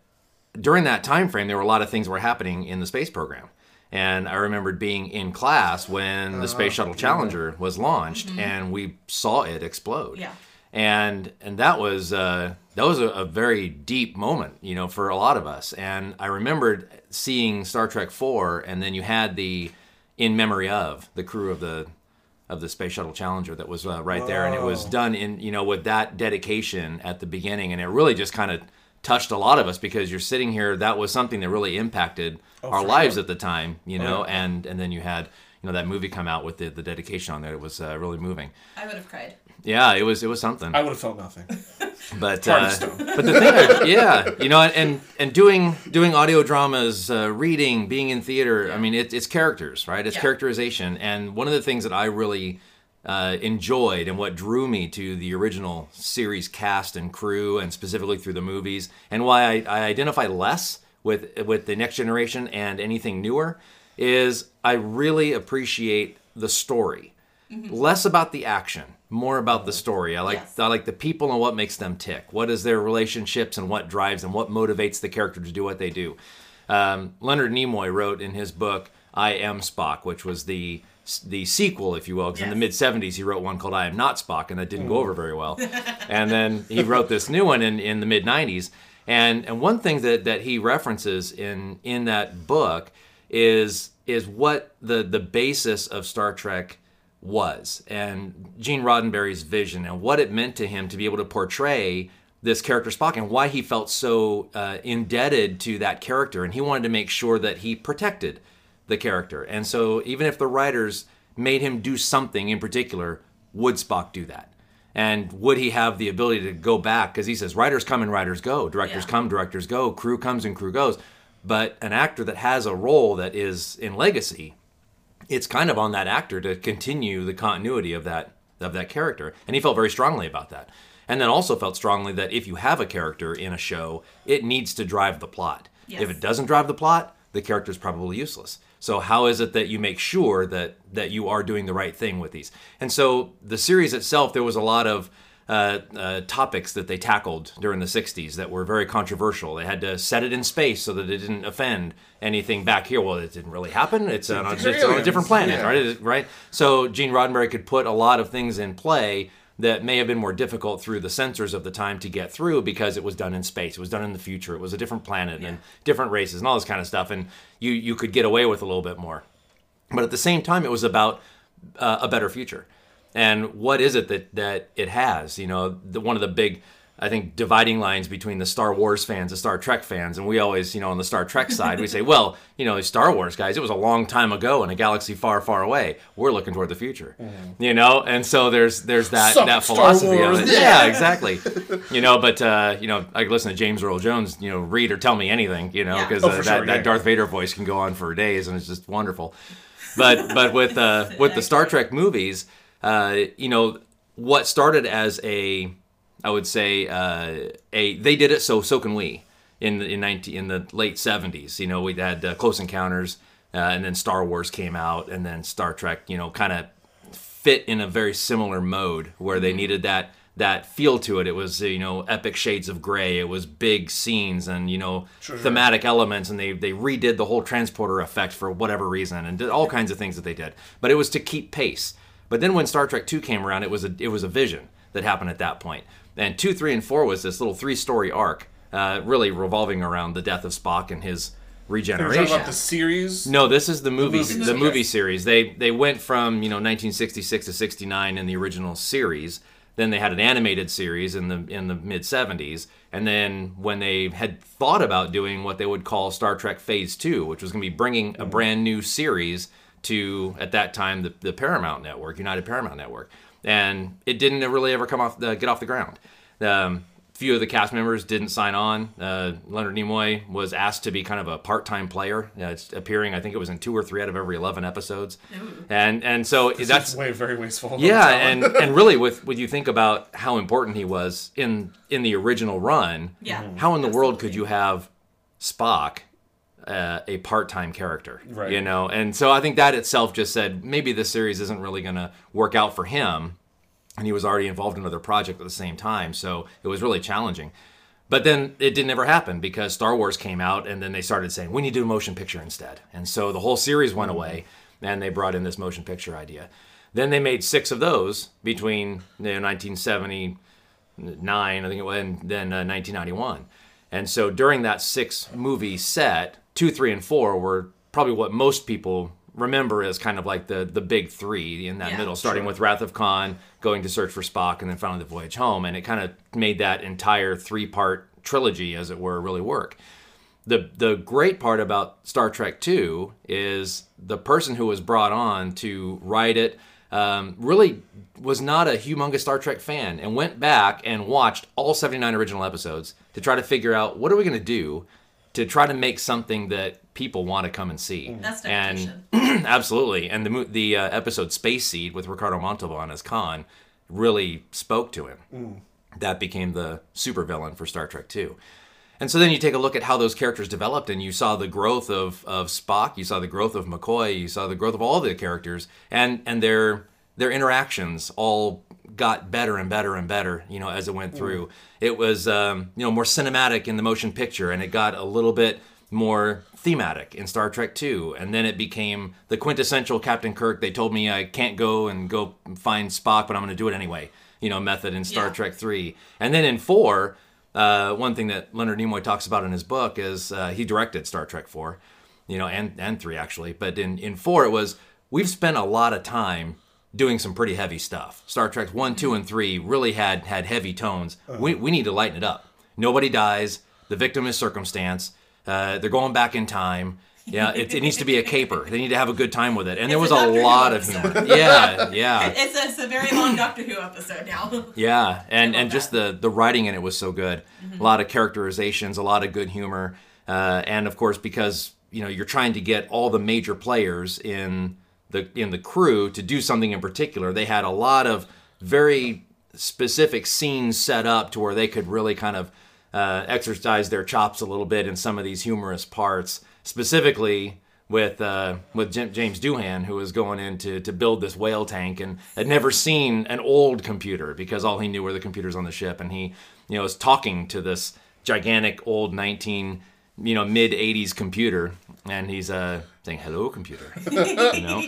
during that time frame, there were a lot of things were happening in the space program. And I remembered being in class when the Space Shuttle Challenger was launched, and we saw it explode. Yeah. And and that was uh, that was a, a very deep moment, you know, for a lot of us. And I remembered seeing Star Trek Four, and then you had the in memory of the crew of the of the Space Shuttle Challenger that was uh, right there, and it was done in you know with that dedication at the beginning, and it really just kind of touched a lot of us because you're sitting here. That was something that really impacted our lives sure. at the time, you know, and and then you had you know that movie come out with the, the dedication on there. It was uh, really moving. I would have cried. Yeah, it was it was something. I would have felt nothing. But uh, but the thing, I, yeah, you know, and and doing doing audio dramas, uh, reading, being in theater. I mean, it, it's characters, right? It's Yeah. characterization, and one of the things that I really uh, enjoyed and what drew me to the original series cast and crew, and specifically through the movies, and why I, I identify less with with the next generation and anything newer, is I really appreciate the story less about the action, more about the story. I like Yes. I like the people and what makes them tick. What is their relationships and what drives and What motivates the character to do what they do? Um, Leonard Nimoy wrote in his book "I Am Spock," which was the the sequel, if you will, because in the mid 70s he wrote one called "I Am Not Spock," and that didn't go over very well. and then he wrote this new one in, in the mid '90s. And and one thing that, that he references in in that book is is what the the basis of Star Trek was and Gene Roddenberry's vision and what it meant to him to be able to portray this character Spock and why he felt so uh, indebted to that character and he wanted to make sure that he protected the character. And so even if the writers made him do something in particular would Spock do that? And would he have the ability to go back? Because he says writers come and writers go. Directors Yeah. come directors go. Crew comes and crew goes. But an actor that has a role that is in legacy it's kind of on that actor to continue the continuity of that of that character. And he felt very strongly about that. And then also felt strongly that if you have a character in a show it needs to drive the plot. Yes. if it doesn't drive the plot the character is probably useless so how is it that you make sure that that you are doing the right thing with these and so the series itself there was a lot of uh, uh, topics that they tackled during the 60s that were very controversial. They had to set it in space so that it didn't offend anything back here. Well, it didn't really happen. It's, on, a, it's on a different planet, Yeah. right? Right? So Gene Roddenberry could put a lot of things in play that may have been more difficult through the censors of the time to get through because it was done in space. It was done in the future. It was a different planet and different races and all this kind of stuff. And you, you could get away with a little bit more. But at the same time, it was about uh, a better future. And what is it that, that it has? You know, the, one of the big, I think, dividing lines between the Star Wars fans and Star Trek fans, and we always, you know, on the Star Trek side, we say, well, you know, Star Wars guys, it was a long time ago in a galaxy far, far away. We're looking toward the future, you know, and so there's there's that that Star philosophy Wars, of it. yeah. Yeah, exactly. you know, but uh, you know, I could listen to James Earl Jones, you know, read or tell me anything, you know, Yeah. because Oh, uh, that, sure, that yeah. Darth Vader voice can go on for days, and it's just wonderful but but with uh, with the Star Trek movies, uh, you know what started as a, I would say uh, a they did it so so can we in the, in 19, in the late seventies. You know we had uh, Close Encounters, uh, and then Star Wars came out, and then Star Trek. You know kind of fit in a very similar mode where they needed that that feel to it. It was you know epic shades of gray. It was big scenes and you know Sure, sure. thematic elements, and they they redid the whole transporter effect for whatever reason, and did all kinds of things that they did. But it was to keep pace. But then when Star Trek Two came around, it was a it was a vision that happened at that point. And two, three, and four was this little three story arc, uh, really revolving around the death of Spock and his regeneration. about the series. No, this is the movie, movie, the movie series. They they went from you know 1966 to 69 in the original series. Then they had an animated series in the in the mid 70s, and then when they had thought about doing what they would call Star Trek Phase Two, which was going to be bringing a brand new series to at that time the, the Paramount Network, United Paramount Network, and it didn't really ever come off the, get off the ground. Um, few of the cast members didn't sign on. Uh, Leonard Nimoy was asked to be kind of a part-time player, uh, it's appearing. I think it was in two or three out of every eleven episodes, and and so that's That's way very wasteful. yeah, and and really, with when you think about how important he was in in the original run, Yeah. how in the world could you have Spock, uh, a part-time character, Right. you know? And so I think that itself just said maybe this series isn't really going to work out for him, and he was already involved in another project at the same time, so it was really challenging. But then it didn't ever happen because Star Wars came out, and then they started saying we need to do a motion picture instead, and so the whole series went away, and they brought in this motion picture idea. Then they made six of those between you know, 1979, I think it was, and then uh, 1991. And so during that six movie set, two, three, and four were probably what most people remember as kind of like the the big three in that Yeah, middle, starting sure. with Wrath of Khan, going to search for Spock, and then finally the voyage home. And it kind of made that entire three part trilogy, as it were, really work the the great part about Star Trek Two is the person who was brought on to write it um, really was not a humongous Star Trek fan and went back and watched all 79 original episodes to try to figure out what are we going to do to try to make something that people want to come and see. That's and absolutely, and the the uh, episode Space Seed with Ricardo Montalban as Khan really spoke to him. That became the supervillain for Star Trek Two. And so then you take a look at how those characters developed, and you saw the growth of, of Spock, you saw the growth of McCoy, you saw the growth of all the characters, and and their their interactions all got better and better and better, you know, as it went through. It was um, you know more cinematic in the motion picture, and it got a little bit more thematic in Star Trek 2. And then it became the quintessential Captain Kirk. They told me I can't go and go find Spock, but I'm going to do it anyway. You know, method in Star Yeah. Trek 3. And then in 4, uh, one thing that Leonard Nimoy talks about in his book is uh, he directed Star Trek 4, you know, and, and 3 actually. But in, in 4, it was we've spent a lot of time doing some pretty heavy stuff. Star Trek 1, 2, and 3 really had, had heavy tones. We, we need to lighten it up. Nobody dies. The victim is circumstance. Uh, they're going back in time. Yeah, it, it needs to be a caper. They need to have a good time with it. And there was a a lot of humor. Yeah, yeah. It's a, it's a very long Doctor Who episode now. Yeah, and love and just the the writing in it was so good. A lot of characterizations, a lot of good humor, uh, and of course because you know you're trying to get all the major players in the in the crew to do something in particular. They had a lot of very specific scenes set up to where they could really kind of uh, exercise their chops a little bit in some of these humorous parts. Specifically, with uh, with James Doohan, who was going in to, to build this whale tank and had never seen an old computer because all he knew were the computers on the ship, and he you know was talking to this gigantic old 19 you know mid 80s computer and he's uh saying hello computer you know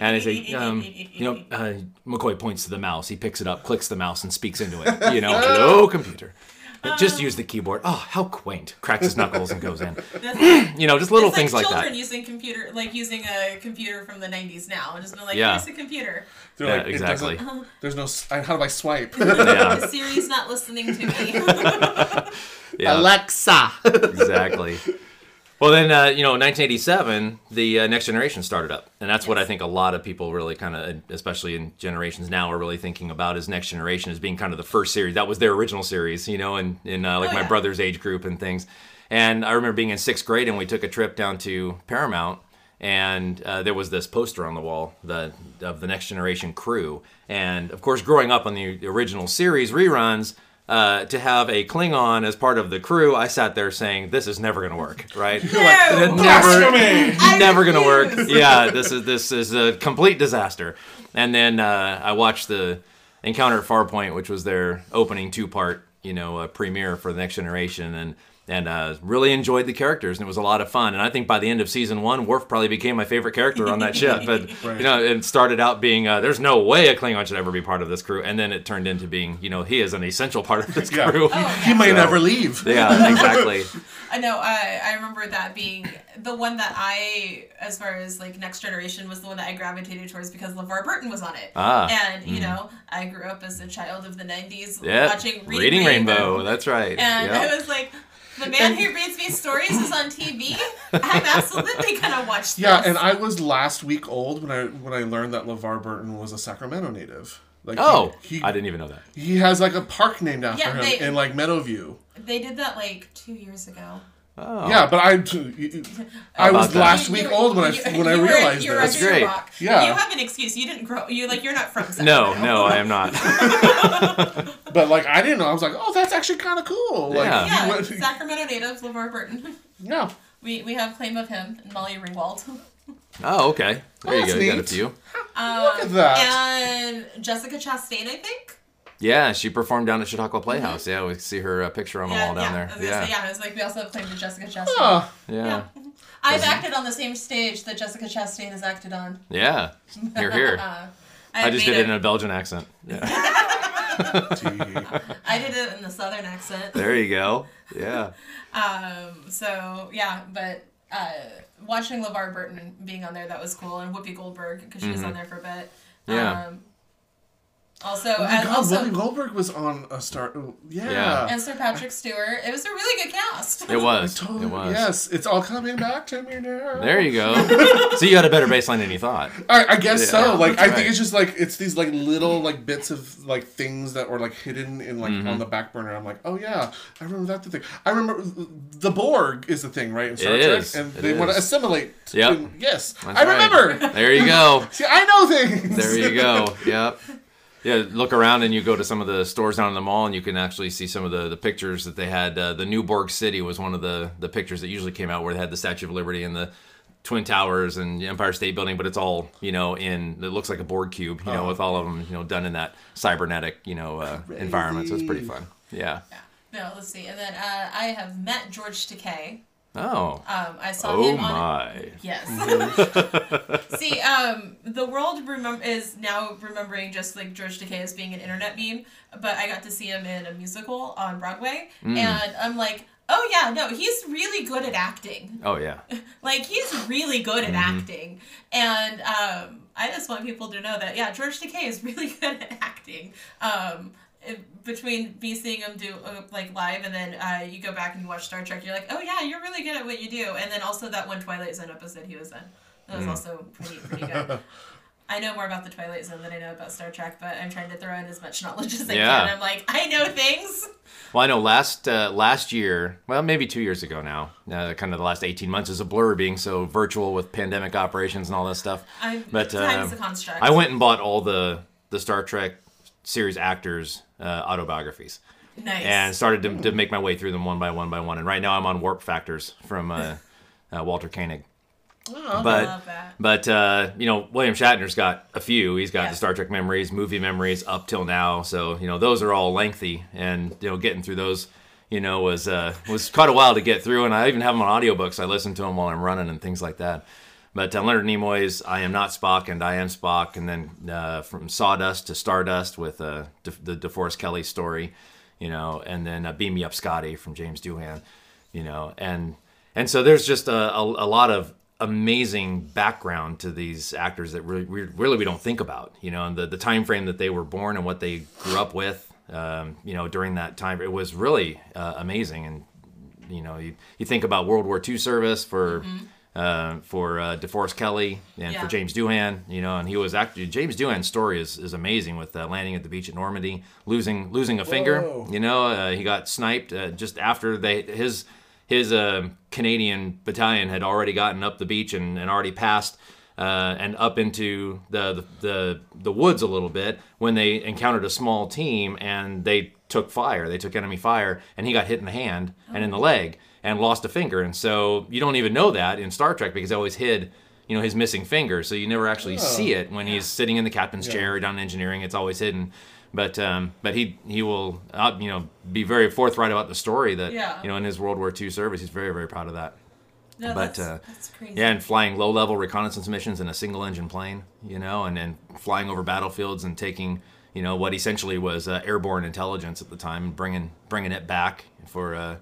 and he's like um you know uh, mccoy points to the mouse he picks it up clicks the mouse and speaks into it you know hello computer just use the keyboard oh how quaint cracks his knuckles and goes in you know just little it's things like like children that using computer, like using a computer from the '90s now, and just been like, Yeah. "Here's a computer." They're Yeah, like, exactly. There's no. How do I swipe? yeah, Siri's not listening to me. yeah. Alexa. exactly. Well, then, uh, you know, 1987, the uh, Next Generation started up. And that's what I think a lot of people really kind of, especially in generations now, are really thinking about is Next Generation as being kind of the first series. That was their original series, you know, in, in uh, like Oh, my yeah. brother's age group and things. And I remember being in sixth grade and we took a trip down to Paramount. And uh, there was this poster on the wall the, of the Next Generation crew. And of course, growing up on the original series reruns, uh, to have a Klingon as part of the crew, I sat there saying, "This is never going to work." Right? no, never, never gonna work. Yeah, this is this is a complete disaster. And then uh, I watched the Encounter at Farpoint, which was their opening two part, you know, uh, premiere for the Next Generation, and and uh, really enjoyed the characters, and it was a lot of fun. And I think by the end of season one, Worf probably became my favorite character on that ship. But you know, it started out being uh, there's no way a Klingon should ever be part of this crew, and then it turned into being, you know, he is an essential part of this Yeah. crew. Oh, He may So- never leave. Yeah, exactly. I know. I I remember that being the one that I, as far as like Next Generation, was the one that I gravitated towards because LeVar Burton was on it. Ah, And you know, I grew up as a child of the '90s Yeah, watching Reading, Reading Rainbow. Rainbow. That's right. And Yep. I was like, the man who reads me stories is on TV. I'm absolutely gonna watch this. Yeah, and I was last week old when I when I learned that LeVar Burton was a Sacramento native. Like he- Oh, he, I didn't even know that. he has like a park named after Yeah, him they- in like Meadowview. They did that like two years ago. Oh. Yeah, but I you- I was that? last You- week you- old when I you- when I you were- realized you were this. That's great. Rock. Yeah. You have an excuse. You didn't grow. You like you're not from. No, Sacramento. no, no, I am not. But like I didn't know. I was like, oh, that's actually kind of cool. Like, Yeah. he Yeah, went- Sacramento native LeVar Burton. yeah. We we have claim of him and Molly Ringwald. Oh, okay. There you that's go. You got a few. Um, at that. And Jessica Chastain, I think. Yeah, she performed down at Chautauqua Playhouse. Yeah, we see her uh, picture on the yeah, wall down yeah. There. Yeah. say, yeah. I was like, we also played with Jessica Chastain. Huh. yeah, I've acted on the same stage that Jessica Chastain has acted on. yeah. You're here. Uh, I just did it in a Belgian accent. Yeah. I did it in the southern accent. There you go. Yeah. Um, so yeah, but uh, watching LeVar Burton being on there, that was cool, and Whoopi Goldberg because she was on there for a bit. Mm-hmm. Yeah. Um, also, Oh my and God, also, Whoopi Goldberg was on a star. oh, Yeah. Yeah. and Sir Patrick Stewart. It was a really good cast. It was. Totally, It was. Yes, it's all coming back to me now. There you go. so you had a better baseline than you thought. I, I guess Yeah. so. Like That's I think it's just like it's these like little like bits of like things that were like hidden in like Mm-hmm. on the back burner. I'm like, oh yeah, I remember that thing. I remember the Borg is the thing, right? In Star It Trek, is. and It they want to assimilate. Yep. And yes, That's I right. remember. There you go. See, I know things. There you go. Yep. Yeah, look around and you go to some of the stores down in the mall and you can actually see some of the, the pictures that they had. Uh, the Newborg City was one of the, the pictures that usually came out where they had the Statue of Liberty and the Twin Towers and the Empire State Building, but it's all, you know, in, it looks like a Borg cube, you know, Oh. with all of them, you know, done in that cybernetic, you know, uh, environment. So it's pretty fun. Yeah. No, let's see. And then uh, I have met George Takei. Oh. Um, I saw Oh him on. my. Yes. See, um, the world remem- is now remembering just like George Takei as being an internet meme, but I got to see him in a musical on Broadway, Mm. and I'm like, oh yeah, no, he's really good at acting. Oh yeah. Like he's really good at Mm-hmm. acting, and um, I just want people to know that yeah, George Takei is really good at acting. Um, it- between me seeing him do uh, like live, and then uh, you go back and you watch Star Trek, you're like, oh yeah, you're really good at what you do. And then also that one Twilight Zone episode he was in, that Mm. was also pretty pretty good. I know more about the Twilight Zone than I know about Star Trek, but I'm trying to throw in as much knowledge as I Yeah. can. I'm like, I know things. Well, I know last uh, last year, well, maybe two years ago now, uh, kind of the last eighteen months is a blur, being so virtual with pandemic operations and all that stuff. I'm But uh. I went and bought all the the Star Trek series actors uh, autobiographies nice. and started to, to make my way through them one by one by one. And right now I'm on Warped Factors from uh, uh, Walter Koenig. Oh, But- I love that. But uh, you know, William Shatner's got a few. He's got Yeah. the Star Trek memories, movie memories up till now. So you know, those are all lengthy, and you know, getting through those, you know, was uh, was quite a while to get through. And I even have them on audiobooks. I listen to them while I'm running and things like that. But uh, Leonard Nimoy's "I Am Not Spock" and "I Am Spock," and then uh, from Sawdust to Stardust with uh, De- the DeForest Kelley story, you know, and then uh, "Beam Me Up, Scotty" from James Doohan, you know, and and so there's just a, a, a lot of amazing background to these actors that really, we, really we don't think about, you know, and the, the time frame that they were born and what they grew up with, um, you know, during that time, it was really uh, amazing. And, you know, you, you think about World War II service for, uh, for uh, DeForest Kelley and Yeah. for James Doohan, you know, and he was actually, James Doohan's story is, is amazing with uh, landing at the beach at Normandy, losing, losing a finger, you know, uh, he got sniped uh, just after they, his, his uh, Canadian battalion had already gotten up the beach and, and already passed uh, and up into the, the, the the woods a little bit when they encountered a small team and they took fire. They took enemy fire, and he got hit in the hand and in the leg and lost a finger. And so you don't even know that in Star Trek because they always hid. You know his missing finger, so you never actually see it when he's sitting in the captain's chair down in engineering. It's always hidden, but um, but he he will uh, you know be very forthright about the story that Yeah. you know in his World War II service. He's very very proud of that. No, but, that's, uh, that's crazy. Yeah, and flying low level reconnaissance missions in a single engine plane, you know, and then flying over battlefields and taking you know what essentially was uh, airborne intelligence at the time and bringing bringing it back for. Uh, for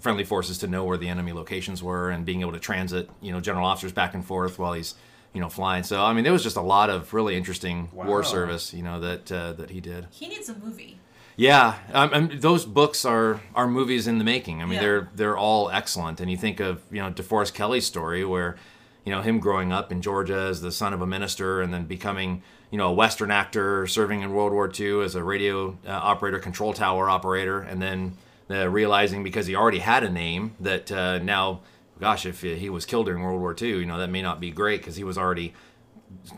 friendly forces to know where the enemy locations were and being able to transit, you know, general officers back and forth while he's, you know, flying. So I mean, there was just a lot of really interesting Wow. war service, you know, that uh, that he did. he needs a movie. Yeah, um, and those books are are movies in the making. I mean, Yeah. they're they're all excellent. And you think of you know DeForest Kelley's story, where you know him growing up in Georgia as the son of a minister, and then becoming you know a Western actor, serving in World War II as a radio uh, operator, control tower operator, and then uh, realizing because he already had a name that uh, now, gosh, if he was killed during World War II, you know that may not be great because he was already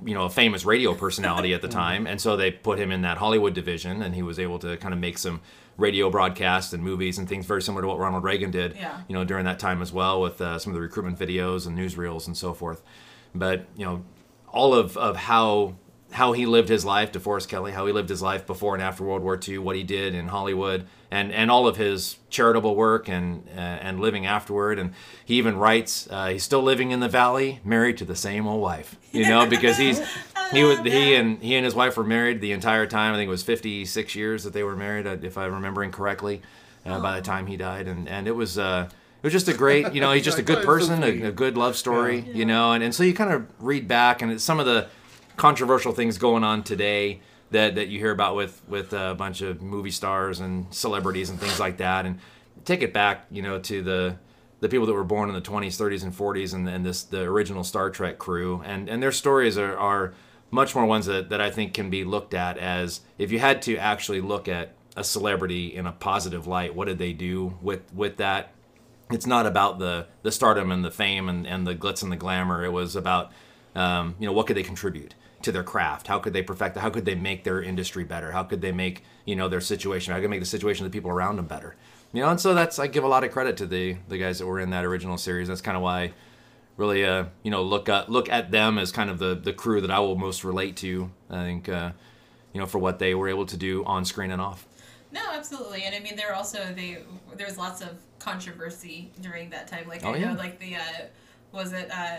you know a famous radio personality at the time. And so they put him in that hollywood division and he was able to kind of make some radio broadcasts and movies and things very similar to what ronald reagan did Yeah. you know during that time as well with uh, some of the recruitment videos and newsreels and so forth. But you know all of, of how how he lived his life DeForest Kelley how he lived his life before and after World War II what he did in Hollywood and and all of his charitable work and uh, and living afterward. And he even writes uh, he's still living in the valley married to the same old wife you know because he's he was he and he and his wife were married the entire time. I think it was 56 years that they were married uh, if I'm remembering correctly uh, by the time he died. And and it was uh it was just a great, you know, he's just a good Like, oh, it's so person, a, a good love story, you know, and, and so you kind of read back and it's some of the controversial things going on today that, that you hear about with, with a bunch of movie stars and celebrities and things like that. And take it back, you know, to the, the people that were born in the 20s, 30s, and 40s and, and this, the original Star Trek crew. And, and their stories are, are much more ones that, that I think can be looked at as if you had to actually look at a celebrity in a positive light, what did they do with, with that? it's not about the the stardom and the fame and, and the glitz and the glamour. It was about um, you know what could they contribute to their craft? How could they perfect? it? How could they make their industry better? How could they make you know their situation? How could they make the situation of the people around them better? You know, and so that's I give a lot of credit to the the guys that were in that original series. That's kind of why. Really, uh, you know, look at look at them as kind of the, the crew that I will most relate to. I think, uh, you know, for what they were able to do on screen and off. No, absolutely, and I mean there also they there was lots of controversy during that time. Like Oh, I yeah. know, like the uh, was it uh,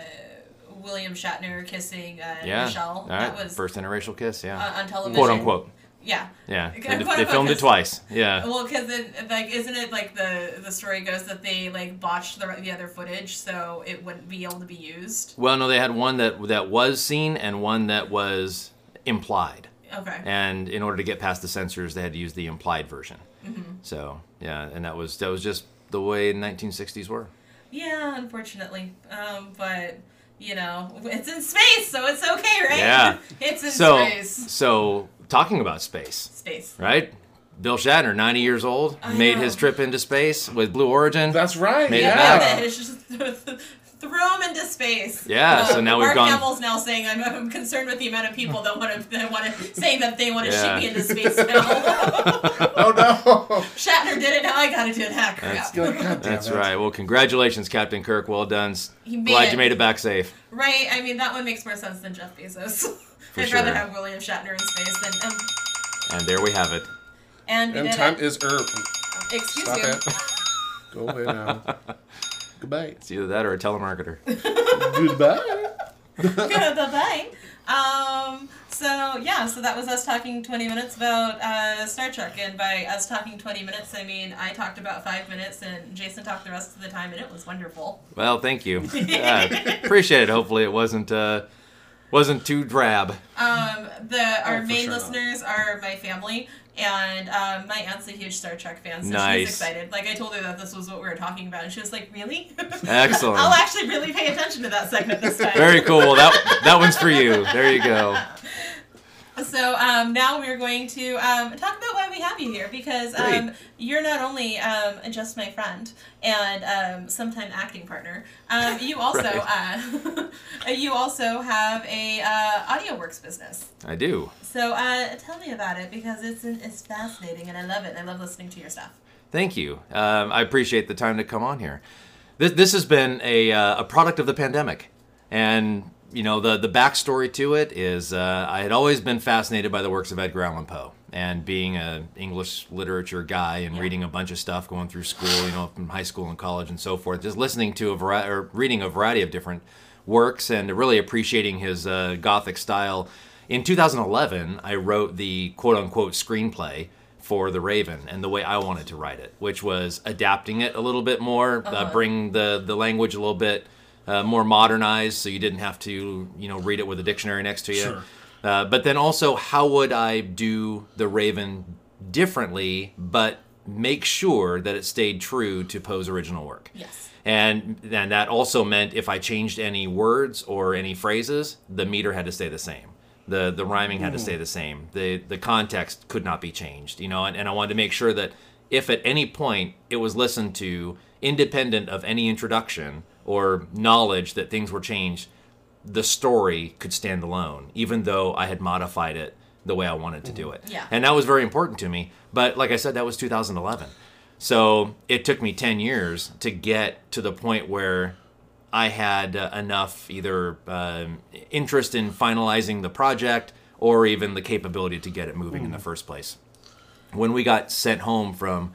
William Shatner kissing uh, Yeah, Nichelle? all That was first interracial kiss, yeah, uh, on television. quote unquote. Yeah. Yeah, they, filmed it twice. Yeah, Well, because it like isn't it like the the story goes that they like botched the the other footage so it wouldn't be able to be used. Well, no, they had one that that was seen and one that was implied. Okay. And in order to get past the censors, they had to use the implied version. Mm-hmm. So yeah, and that was that was just the way 1960s were. Yeah, unfortunately, um, but you know it's in space, so it's okay, right? Yeah. it's in So space. so talking about space, Space. right? Bill Shatner, 90 years old, I made know. his trip into space with Blue Origin. That's right. Made it back. It's just Throw him into space. Yeah, so now we've Mark gone- Hamill's now saying I'm, I'm concerned with the amount of people that want to that want to saying that they want to Yeah. shoot me into space now. Oh no! Shatner did it. Now I gotta do that crap. God damn That's it. right. Well, congratulations, Captain Kirk. Well done. S- He made Glad it. you made it back safe. Right? I mean, that one makes more sense than Jeff Bezos. For I'd sure. rather have William Shatner in space than um, And there we have it. and And time it. is up. Excuse Stop you. it. Go away now. Goodbye. It's either that or a telemarketer. Goodbye. Bye bye. Um. So yeah. So that was us talking twenty minutes about uh, Star Trek, and by us talking twenty minutes, I mean I talked about five minutes, and Jason talked the rest of the time, and it was wonderful. Well, thank you. Yeah, appreciate it. Hopefully, it wasn't uh, wasn't too drab. Um. The our Oh, main sure not. listeners are my family. And um, my aunt's a huge Star Trek fan, so Nice. she's excited. Like I told her that this was what we were talking about, and she was like, "Really? Excellent. I'll actually really pay attention to that segment this time." Very cool. That that one's for you. There you go. So um, now we're going to um, talk about why we have you here because um, you're not only um, just my friend and um, sometime acting partner. Um, you also uh, you also have a uh, AudioWorks business. I do. So uh, tell me about it because it's it's fascinating and I love it. I love listening to your stuff. Thank you. Um, I appreciate the time to come on here. This, this has been a, uh, a product of the pandemic. And, you know, the, the backstory to it is uh, I had always been fascinated by the works of Edgar Allan Poe. And being an English literature guy and Yeah. reading a bunch of stuff going through school, you know, from high school and college and so forth, just listening to a variety or reading a variety of different works and really appreciating his uh, gothic style. In 2011, I wrote the quote unquote screenplay for The Raven and the way I wanted to write it, which was adapting it a little bit more, uh Uh-huh. bring the, the language a little bit uh, more modernized so you didn't have to, you know, read it with a dictionary next to you. Sure. Uh, but then also, how would I do The Raven differently, but make sure that it stayed true to Poe's original work? Yes. And then that also meant if I changed any words or any phrases, the meter had to stay the same. The the rhyming had to stay the same. The the context could not be changed, you know, and, and I wanted to make sure that if at any point it was listened to independent of any introduction or knowledge that things were changed, the story could stand alone, even though I had modified it the way I wanted to do it. Yeah. And that was very important to me. But like I said, that was 2011. So it took me 10 years to get to the point where I had uh, enough either um, interest in finalizing the project or even the capability to get it moving in the first place. When we got sent home from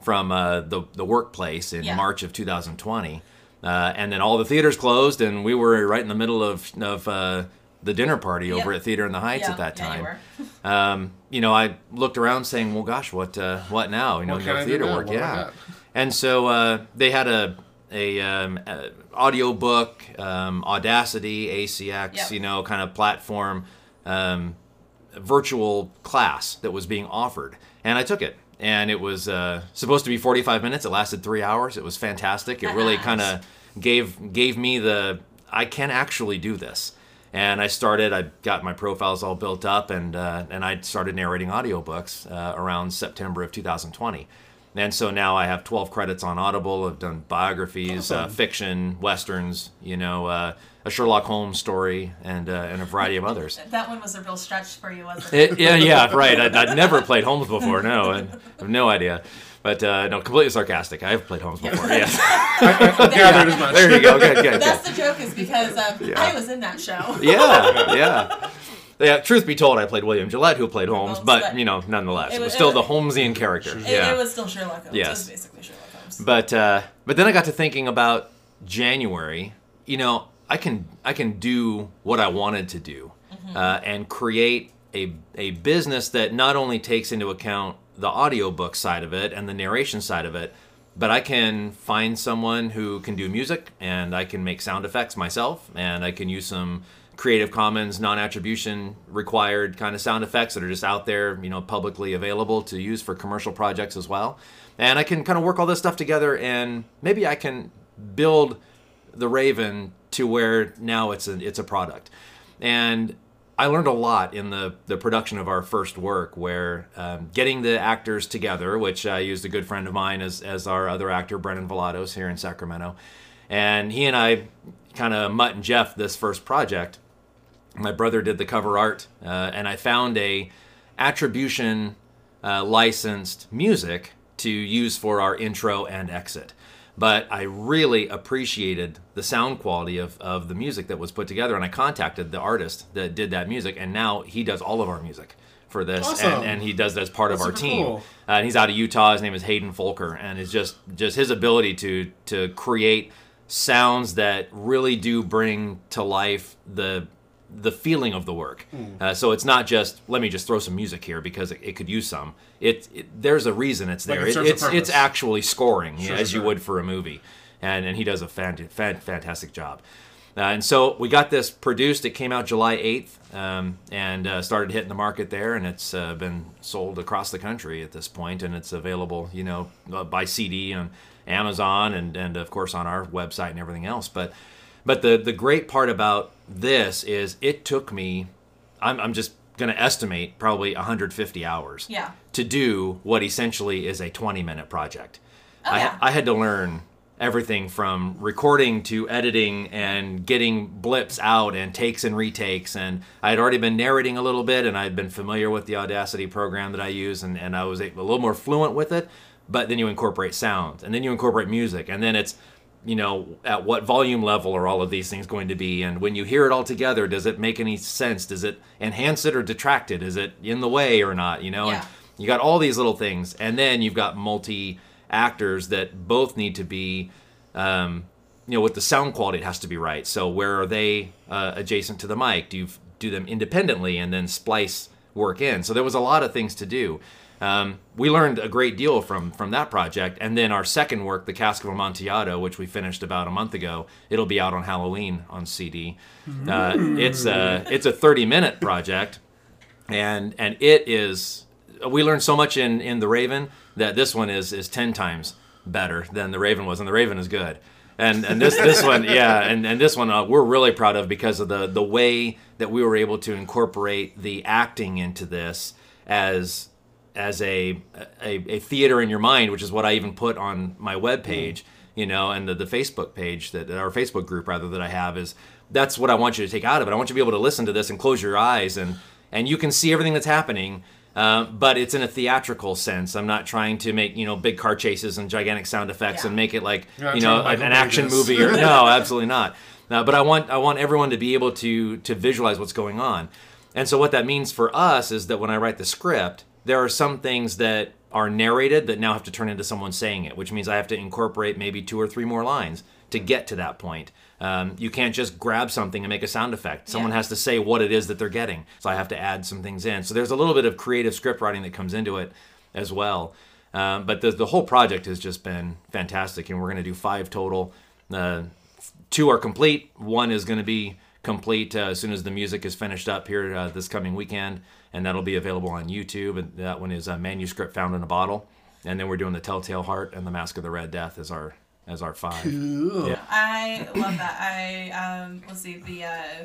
from uh, the the workplace in Yeah. March of 2020, uh, and then all the theaters closed, and we were right in the middle of of uh, the dinner party over Yep. at Theater in the Heights yeah, at that yeah, you time um, you know, I looked around saying, "Well, gosh, what uh, what now?" You know, What no can I do theater work, What yeah. And so uh, they had a a, um, a audio book, um, Audacity, ACX, Yep. you know, kind of platform um, virtual class that was being offered, and I took it. And it was uh, supposed to be 45 minutes. It lasted three hours. It was fantastic. It really kind of gave gave me the I can actually do this. And I started. I got my profiles all built up, and uh, and I started narrating audiobooks uh, around September of 2020. And so now I have 12 credits on Audible. I've done biographies, uh, fiction, westerns, you know, uh, a Sherlock Holmes story, and uh, and a variety of others. That one was a real stretch for you, wasn't it? It, yeah, yeah, right. I'd, I'd never played Holmes before. No, I have no idea. But uh, no, completely sarcastic. I have played Holmes before. Yes. Gathered as much. There you go. Good, good, That's good. the joke, is because um, Yeah. I was in that show. Yeah, yeah. Yeah, truth be told, I played William Gillette, who played Holmes, Holmes, but, but- you know, nonetheless, It it was was- still it the Holmesian character. It, yeah. it was still Sherlock Holmes. Yes. It was basically Sherlock Holmes. But uh, but then I got to thinking about January. You know, I can I can do what I wanted to do, uh, and create a a business that not only takes into account the audiobook side of it and the narration side of it, but I can find someone who can do music and I can make sound effects myself and I can use some Creative Commons non-attribution required kind of sound effects that are just out there, you know, publicly available to use for commercial projects as well. And I can kind of work all this stuff together and maybe I can build the Raven to where now it's a it's a product. And I learned a lot in the, the production of our first work, where um, getting the actors together, which I used a good friend of mine as, as our other actor, Brennan Velados, here in Sacramento, And he and I kind of mutt and Jeff this first project. My brother did the cover art, uh, and I found a attribution uh, licensed music to use for our intro and exit. But I really appreciated the sound quality of, of the music that was put together, and I contacted the artist that did that music, and now he does all of our music for this, Awesome. and, and he does that as part of our team. cool. Uh, and he's out of Utah. His name is Hayden Folker, and it's just just his ability to to create sounds that really do bring to life the the feeling of the work. Hmm. Uh, so it's not just let me just throw some music here because it, it could use some. It, it there's a reason it's Like there. it It- it's it's actually scoring yeah, as you would for a movie, and and he does a fan, fan, fantastic job. Uh, and so we got this produced. It came out July 8th um, and uh, started hitting the market there, and it's uh, been sold across the country at this point, and it's available, you know, uh, by CD on Amazon and, and of course on our website and everything else. But but the the great part about this is it took me, I'm, I'm just going to estimate probably 150 hours Yeah. to do what essentially is a 20 minute project. Oh, I, yeah. I had to learn everything from recording to editing and getting blips out and takes and retakes. And I had already been narrating a little bit and I'd been familiar with the Audacity program that I use and, and I was a, a little more fluent with it. But then you incorporate sounds and then you incorporate music and then it's you know at what volume level are all of these things going to be? And when you hear it all together does it make any sense? Does it enhance it or detract it? Is it in the way or not you know? Yeah. and you got all these little things and then you've got multi actors that both need to be um, you know with the sound quality it has to be right. So where are they uh, adjacent to the mic? Do you do them independently and then splice work in? So there was a lot of things to do um, we learned a great deal from from that project. And then our second work the cask of amontillado which we finished about a month ago it'll be out on halloween on cd uh, it's a it's a 30 minute project. And and it is we learned so much in in the raven that this one is is 10 times better than the raven was and the raven is good. And and this this one yeah and and this one uh, we're really proud of because of the the way that we were able to incorporate the acting into this as as a, a a theater in your mind which is what i even put on my web page you know and the, the facebook page that our facebook group rather that i have is that's what i want you to take out of it. I want you to be able to listen to this and close your eyes and and you can see everything that's happening uh, but it's in a theatrical sense. I'm not trying to make you know big car chases and gigantic sound effects Yeah. and make it like you know an, an action movie or no absolutely not. Uh, but i want i want everyone to be able to to visualize what's going on. And so what that means for us is that when i write the script there are some things that are narrated that now have to turn into someone saying it which means i have to incorporate maybe two or three more lines to get to that point. Um, you can't just grab something and make a sound effect. Someone Yeah. has to say what it is that they're getting. So i have to add some things in. So there's a little bit of creative script writing that comes into it as well. Um, but the, the whole project has just been fantastic and we're going to do five total. Uh, two are complete. One is going to be complete uh, as soon as the music is finished up here uh, this coming weekend and that'll be available on youtube and that one is a manuscript found in a bottle and then we're doing the telltale heart and the mask of the red death as our as our five yeah. I love that. I um, let's see the uh,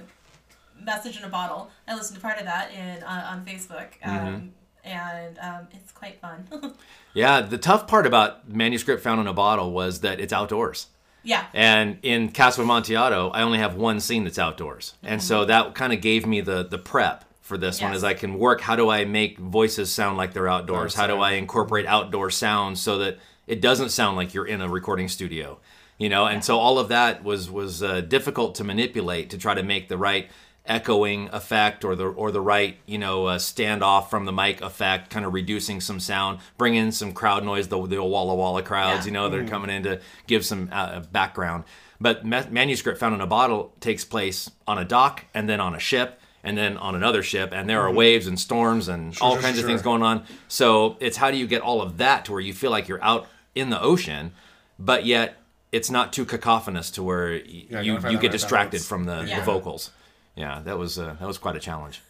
message in a bottle. I listened to part of that in uh, on Facebook, um, and um, it's quite fun. yeah the tough part about manuscript found in a bottle was that it's outdoors yeah, And in Cask of Amontillado, I only have one scene that's outdoors, and so that kind of gave me the the prep for this one. Is I can work. How do I make voices sound like they're outdoors? How do I incorporate outdoor sounds so that it doesn't sound like you're in a recording studio? You know, and so all of that was was uh, difficult to manipulate to try to make the right echoing effect or the or the right you know uh, standoff from the mic effect, kind of reducing some sound, bring in some crowd noise, the the walla walla crowds, Yeah. you know, they're coming in to give some uh, background. But ma- manuscript found in a bottle takes place on a dock and then on a ship and then on another ship, and there are waves and storms and all sure, kinds of things going on. So it's how do you get all of that to where you feel like you're out in the ocean, but yet it's not too cacophonous to where y- Yeah, you you get distracted from the, Yeah. the vocals. Yeah, that was uh, that was quite a challenge.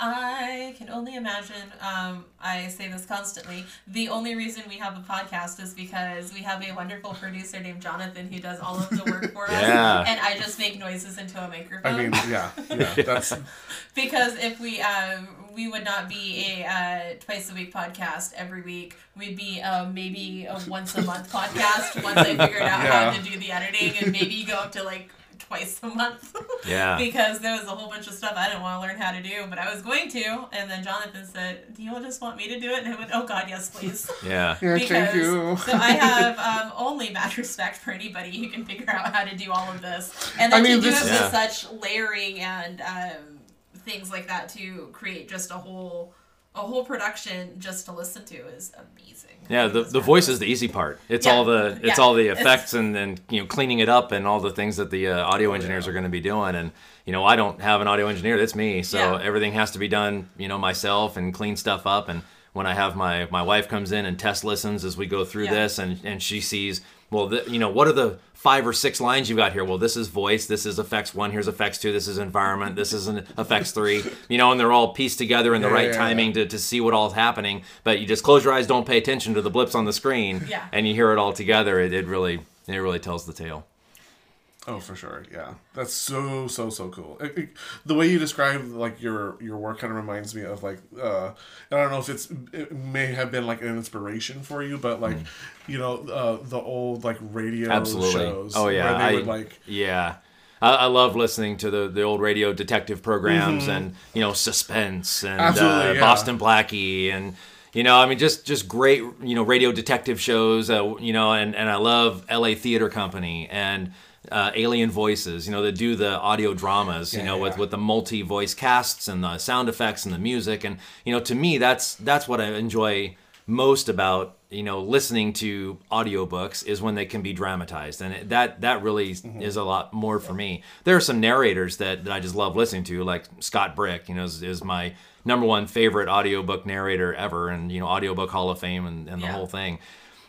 I can only imagine. Um, I say this constantly. The only reason we have a podcast is because we have a wonderful producer named Jonathan who does all of the work for us, Yeah. and I just make noises into a microphone. I mean, yeah, yeah. That's because if we um, we would not be a uh, twice a week podcast every week. We'd be um, maybe a once a month podcast once I figured out Yeah. how to do the editing, and maybe go up to like twice a month. Yeah. because there was a whole bunch of stuff I didn't want to learn how to do, but I was going to. And then Jonathan said, "Do you all just want me to do it?" And I went, "Oh God, yes, please." Yeah. yeah, because thank you. so I have um, only mad respect for anybody who can figure out how to do all of this, and I then mean, to do this- it Yeah. with such layering and um, things like that to create just a whole a whole production just to listen to is amazing. Yeah, the, the voice is the easy part. It's Yeah. all the it's Yeah. all the effects and then you know cleaning it up and all the things that the uh, audio engineers yeah. are going to be doing. And you know I don't have an audio engineer. That's me. So Yeah. everything has to be done you know myself and clean stuff up. And when I have my my wife comes in and test listens as we go through Yeah. this and and she sees well the, you know what are the five or six lines you've got here? Well this is voice this is effects one here's effects two this is environment this is an effects three. You know and they're all pieced together in the Yeah, right yeah, timing to, to see what all is happening. But you just close your eyes don't pay attention to the blips on the screen Yeah. and you hear it all together. It, it really it really tells the tale Oh, for sure. Yeah, that's so so so cool. It- it- the way you describe like your your work kind of reminds me of like uh, I don't know if it's it may have been like an inspiration for you, but like you know uh, the old like radio Mm. absolutely shows. oh yeah where they I, would like yeah I, I love listening to the, the old radio detective programs and you know suspense and uh, Mm-hmm. Yeah. Boston Blackie and you know I mean just just great you know radio detective shows uh, you know and, and I love L.A. Theater Company and uh, Alien Voices you know that do the audio dramas you Yeah, know with yeah. with the multi voice casts and the sound effects and the music. And you know to me that's that's what I enjoy most about you know listening to audiobooks is when they can be dramatized. And it, that that really is a lot more for me. There are some narrators that, that i just love listening to like scott brick you know is, is my number one favorite audiobook narrator ever and you know audiobook hall of fame and, and the whole thing.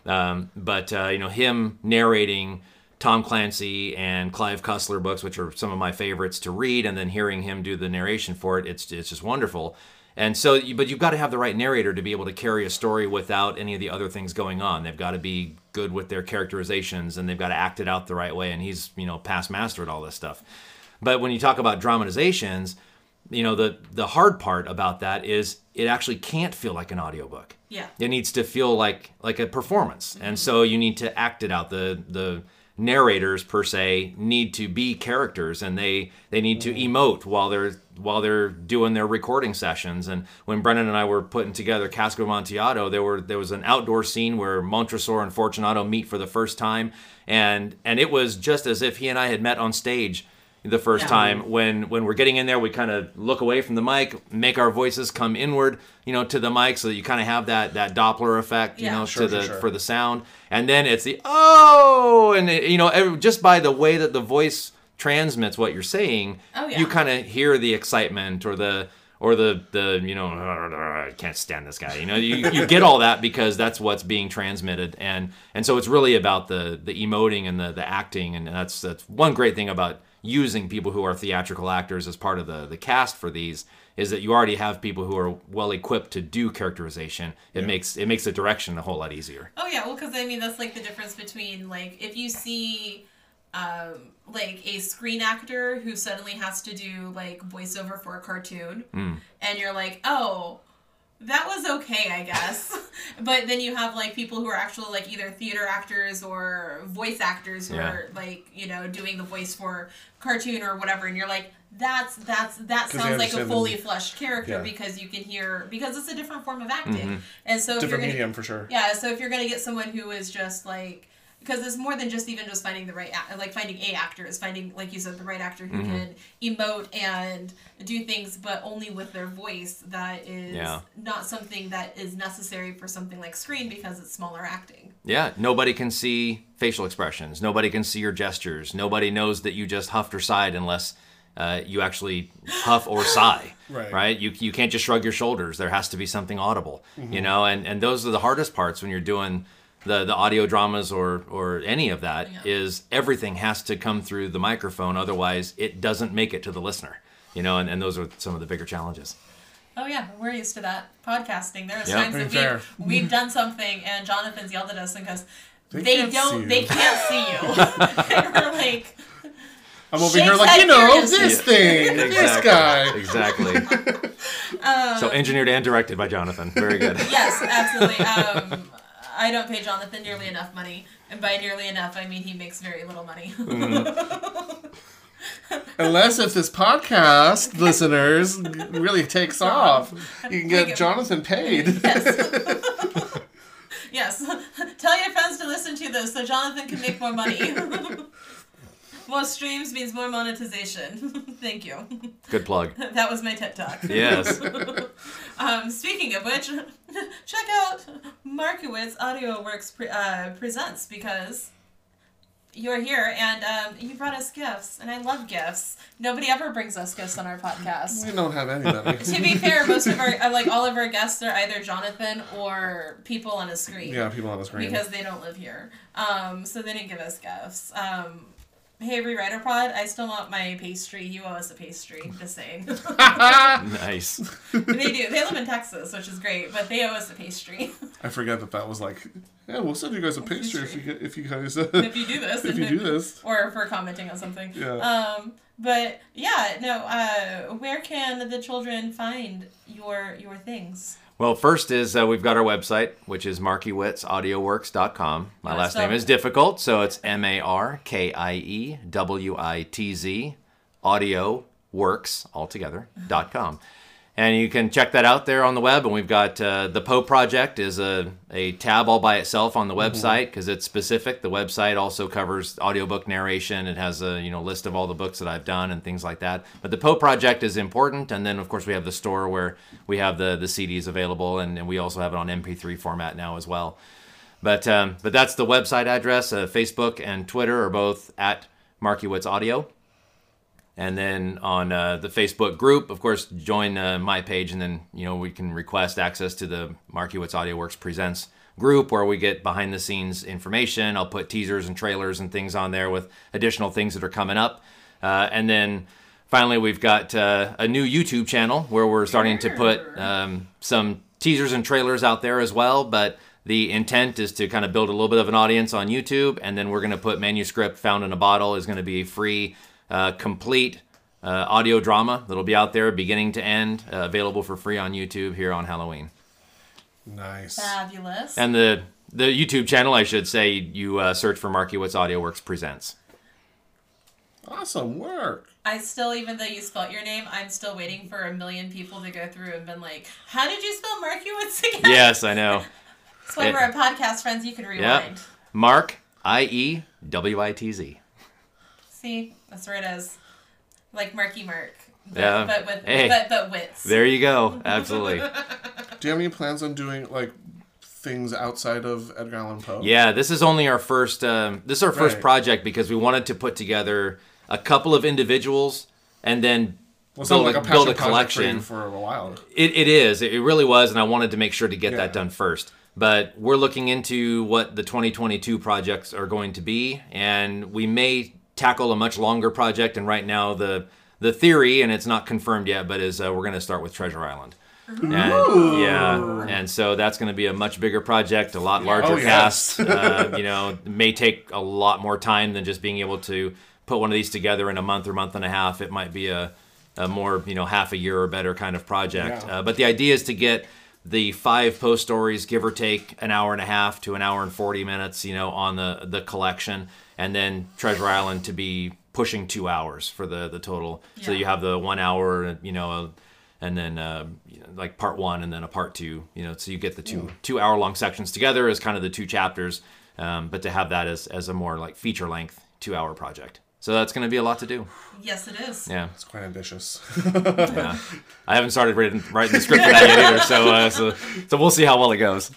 Um, but uh, you know him narrating Tom Clancy and Clive Cussler books, which are some of my favorites to read, and then hearing him do the narration for it, it's it's just wonderful. And so, you- but you've got to have the right narrator to be able to carry a story without any of the other things going on. They've got to be good with their characterizations, and they've got to act it out the right way. And he's you know past master at all this stuff. But when you talk about dramatizations, you know the the hard part about that is it actually can't feel like an audiobook Yeah. it needs to feel like like a performance and mm-hmm. so you need to act it out the the narrators per se need to be characters and they they need to mm. emote while they're while they're doing their recording sessions. And when Brennan and I were putting together Cask of Amontillado there were there was an outdoor scene where Montresor and Fortunato meet for the first time. And and it was just as if he and I had met on stage the first Yeah. time when when we're getting in there we kind of look away from the mic make our voices come inward you know to the mic so that you kind of have that that doppler effect you Yeah. know Sure, to the sure, sure. for the sound and then it's the oh and it, you know every, just by the way that the voice transmits what you're saying Oh, yeah. you kind of hear the excitement or the or the the you know I can't stand this guy you know you, you get all that because that's what's being transmitted and and so it's really about the the emoting and the the acting and that's that's one great thing about using people who are theatrical actors as part of the the cast for these is that you already have people who are well equipped to do characterization. It makes it makes the direction a whole lot easier. Oh yeah, well, because I mean that's like the difference between like if you see, um, like a screen actor who suddenly has to do like voiceover for a cartoon, Mm. and you're like, oh, that was okay, I guess. but then you have like people who are actually like either theater actors or voice actors who Yeah. are like you know doing the voice for cartoon or whatever, and you're like. That's that's that sounds like a fully fleshed character Yeah. because you can hear because it's a different form of acting, Mm-hmm. and so if you're different gonna, medium for sure. yeah, so if you're gonna get someone who is just like, because it's more than just even just finding the right, act, like finding a actor is finding, like you said, the right actor who can emote and do things, but only with their voice. That is Yeah. not something that is necessary for something like screen because it's smaller acting. Yeah, nobody can see facial expressions. Nobody can see your gestures. Nobody knows that you just huffed or sighed unless uh, you actually huff or sigh. Right. You you can't just shrug your shoulders. There has to be something audible. You know, and and those are the hardest parts when you're doing the the audio dramas or or any of that Yeah. is everything has to come through the microphone. Otherwise, it doesn't make it to the listener. You know, and, and those are some of the bigger challenges. Oh yeah, we're used to that podcasting. There's Yeah. times that fair. we've, we've done something and Jonathan's yelled at us and goes, They "They, don't, they can't see you." and we're like, I'm over Shakes here like, you know, furiously. this thing, this guy. Exactly. uh, so engineered and directed by Jonathan. Very good. yes, absolutely. Um, I don't pay Jonathan nearly enough money, and by nearly enough, I mean he makes very little money. Mm-hmm. Unless if this podcast, listeners, really takes off, you can get- get Jonathan paid. yes. yes. Tell your friends to listen to this so Jonathan can make more money. more streams means more monetization. Thank you. Good plug. That was my TED talk. Yes. Um, speaking of which, check out Markiewitz Audio Works pre- uh, presents because you're here and um, you brought us gifts, and I love gifts. Nobody ever brings us gifts on our podcast. We don't have anybody. to be fair, most of our uh, like all of our guests are either Jonathan or people on a screen. yeah, people on the screen. Because they don't live here. Um, so they didn't give us gifts. Um, hey, Rewriter Pod, I still want my pastry. You owe us a pastry. Just saying. Nice. they do. They live in Texas, which is great, but they owe us a pastry. I forget that that was like, yeah, we'll send you guys a pastry if you get, if you guys uh, if you do this. if you do this. Or if we're commenting on something. Yeah. Um, but yeah, no. Uh, where can the children find your your things? Well, first is uh, we've got our website, which is markiewitzaudioworks.com. My last so- name is difficult, so it's M A R K I E W I T Z audio works altogether dot com. And you can check that out there on the web. And we've got uh, the Poe Project is a, a tab all by itself on the website because it's specific. The website also covers audiobook narration. It has a you know list of all the books that I've done and things like that. But the Poe Project is important. And then of course we have the store where we have the the CDs available, and, and we also have it on MP3 format now as well. But um, but that's the website address. Uh, Facebook and Twitter are both at Markiewitz Audio. And then on uh, the Facebook group, of course, join uh, my page, and then you know we can request access to the Markiewitz Audio Works Presents group, where we get behind the scenes information. I'll put teasers and trailers and things on there with additional things that are coming up. Uh, and then finally, we've got uh, a new YouTube channel where we're starting to put um, some teasers and trailers out there as well. But the intent is to kind of build a little bit of an audience on YouTube, and then we're going to put manuscript found in a bottle is going to be free, uh, complete uh, audio drama that'll be out there beginning to end, uh, available for free on YouTube here on Halloween. Nice. Fabulous. And the the YouTube channel, I should say, you uh, search for Markiewitz Audio Works Presents. Awesome work. I still, even though you spelt your name, I'm still waiting for a million people to go through and been like, "How did you spell Markowitz again?" Yes, I know. That's why It- we're a podcast, friends. You can rewind. Mark I E W I T Z. See, that's where it is. Like Marky Mark. But, Yeah. But with Hey. but but wits. There you go. Absolutely. Do you have any plans on doing like things outside of Edgar Allan Poe? Yeah, this is only our first. Um, this is our first Right. project because we wanted to put together a couple of individuals and then Well, it build, like a a, build a project for collection. for a while. It, it is. It really was, and I wanted to make sure to get Yeah. that done first. But we're looking into what the 2022 projects are going to be, and we may tackle a much longer project. And right now, the the theory, and it's not confirmed yet, but is uh, we're going to start with Treasure Island. And, yeah, and so that's going to be a much bigger project, a lot larger Oh, yes. cast. uh, you know, may take a lot more time than just being able to put one of these together in a month or month and a half. It might be a, a more, you know, half a year or better kind of project. Yeah. Uh, but the idea is to get the five post stories, give or take an hour and a half to an hour and 40 minutes, you know, on the, the collection, and then Treasure Island to be pushing two hours for the, the total. So you have the one hour, you know, and then uh, you know, like part one and then a part two, you know, so you get the two two hour long sections together as kind of the two chapters, um, but to have that as, as a more like feature length two hour project. So that's going to be a lot to do. Yes, it is. Yeah. It's quite ambitious. Yeah, I haven't started writing, writing the script for that yet either, so uh, so so we'll see how well it goes.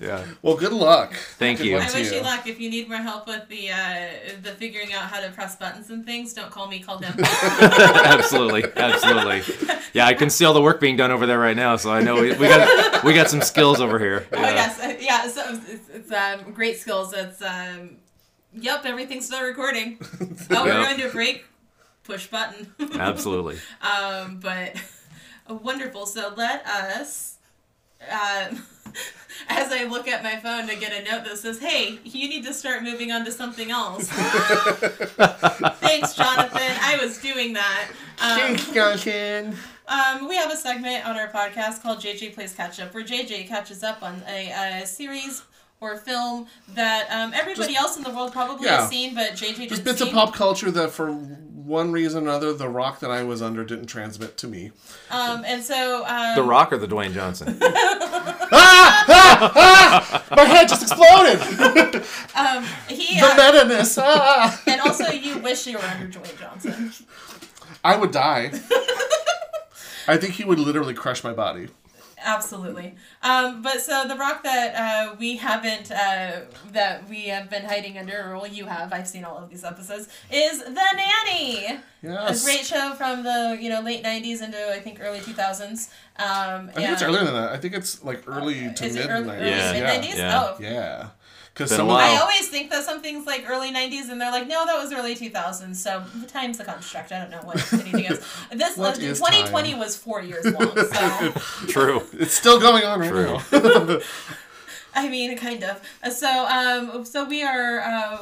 Yeah, well, good luck. Thank Good you. luck I wish you luck. If you need more help with the uh, the figuring out how to press buttons and things, don't call me. Call him. absolutely, absolutely. Yeah, I can see all the work being done over there right now, so I know we, we got we got some skills over here. Oh Yeah. yes, uh, yeah. So it's, it's um, great skills. It's um, yep. Everything's still recording. Oh, we're going to a break. Push button. Absolutely. um, but Wonderful. So let us. Uh, as I look at my phone to get a note that says, "Hey, you need to start moving on to something else." Thanks, Jonathan. I was doing that. Um, Johnson. um, we have a segment on our podcast called JJ Plays Catch Up, where JJ catches up on a, a series or film that um, everybody else in the world probably Yeah. has seen, but JJ Just bits see. of pop culture that, for one reason or another, the rock that I was under didn't transmit to me. Um, and so um, The Rock or the Dwayne Johnson? My head just exploded. um, he the uh, meta-ness. Ah. and also you wish you were under Dwayne Johnson. I would die. I think he would literally crush my body. Absolutely. Um, but so the rock that uh, we haven't uh, that we have been hiding under, or well, you have. I've seen all of these episodes. Is the nanny. A great show from the you know late '90s into I think early 2000s. Um, I think it's earlier than that. I think it's like early to Is mid it early, 90s. Yeah. mid yeah. 90s? Yeah. Oh. Yeah. Because Been a some of while. I always think that something's like early 90s and they're like, no, that was early 2000s. So the time's a construct. I don't know what anything is. This What uh, is 2020 time? was four years long. So True. it's still going on right True. now. I mean, kind of. Uh, So um, so we are. Uh,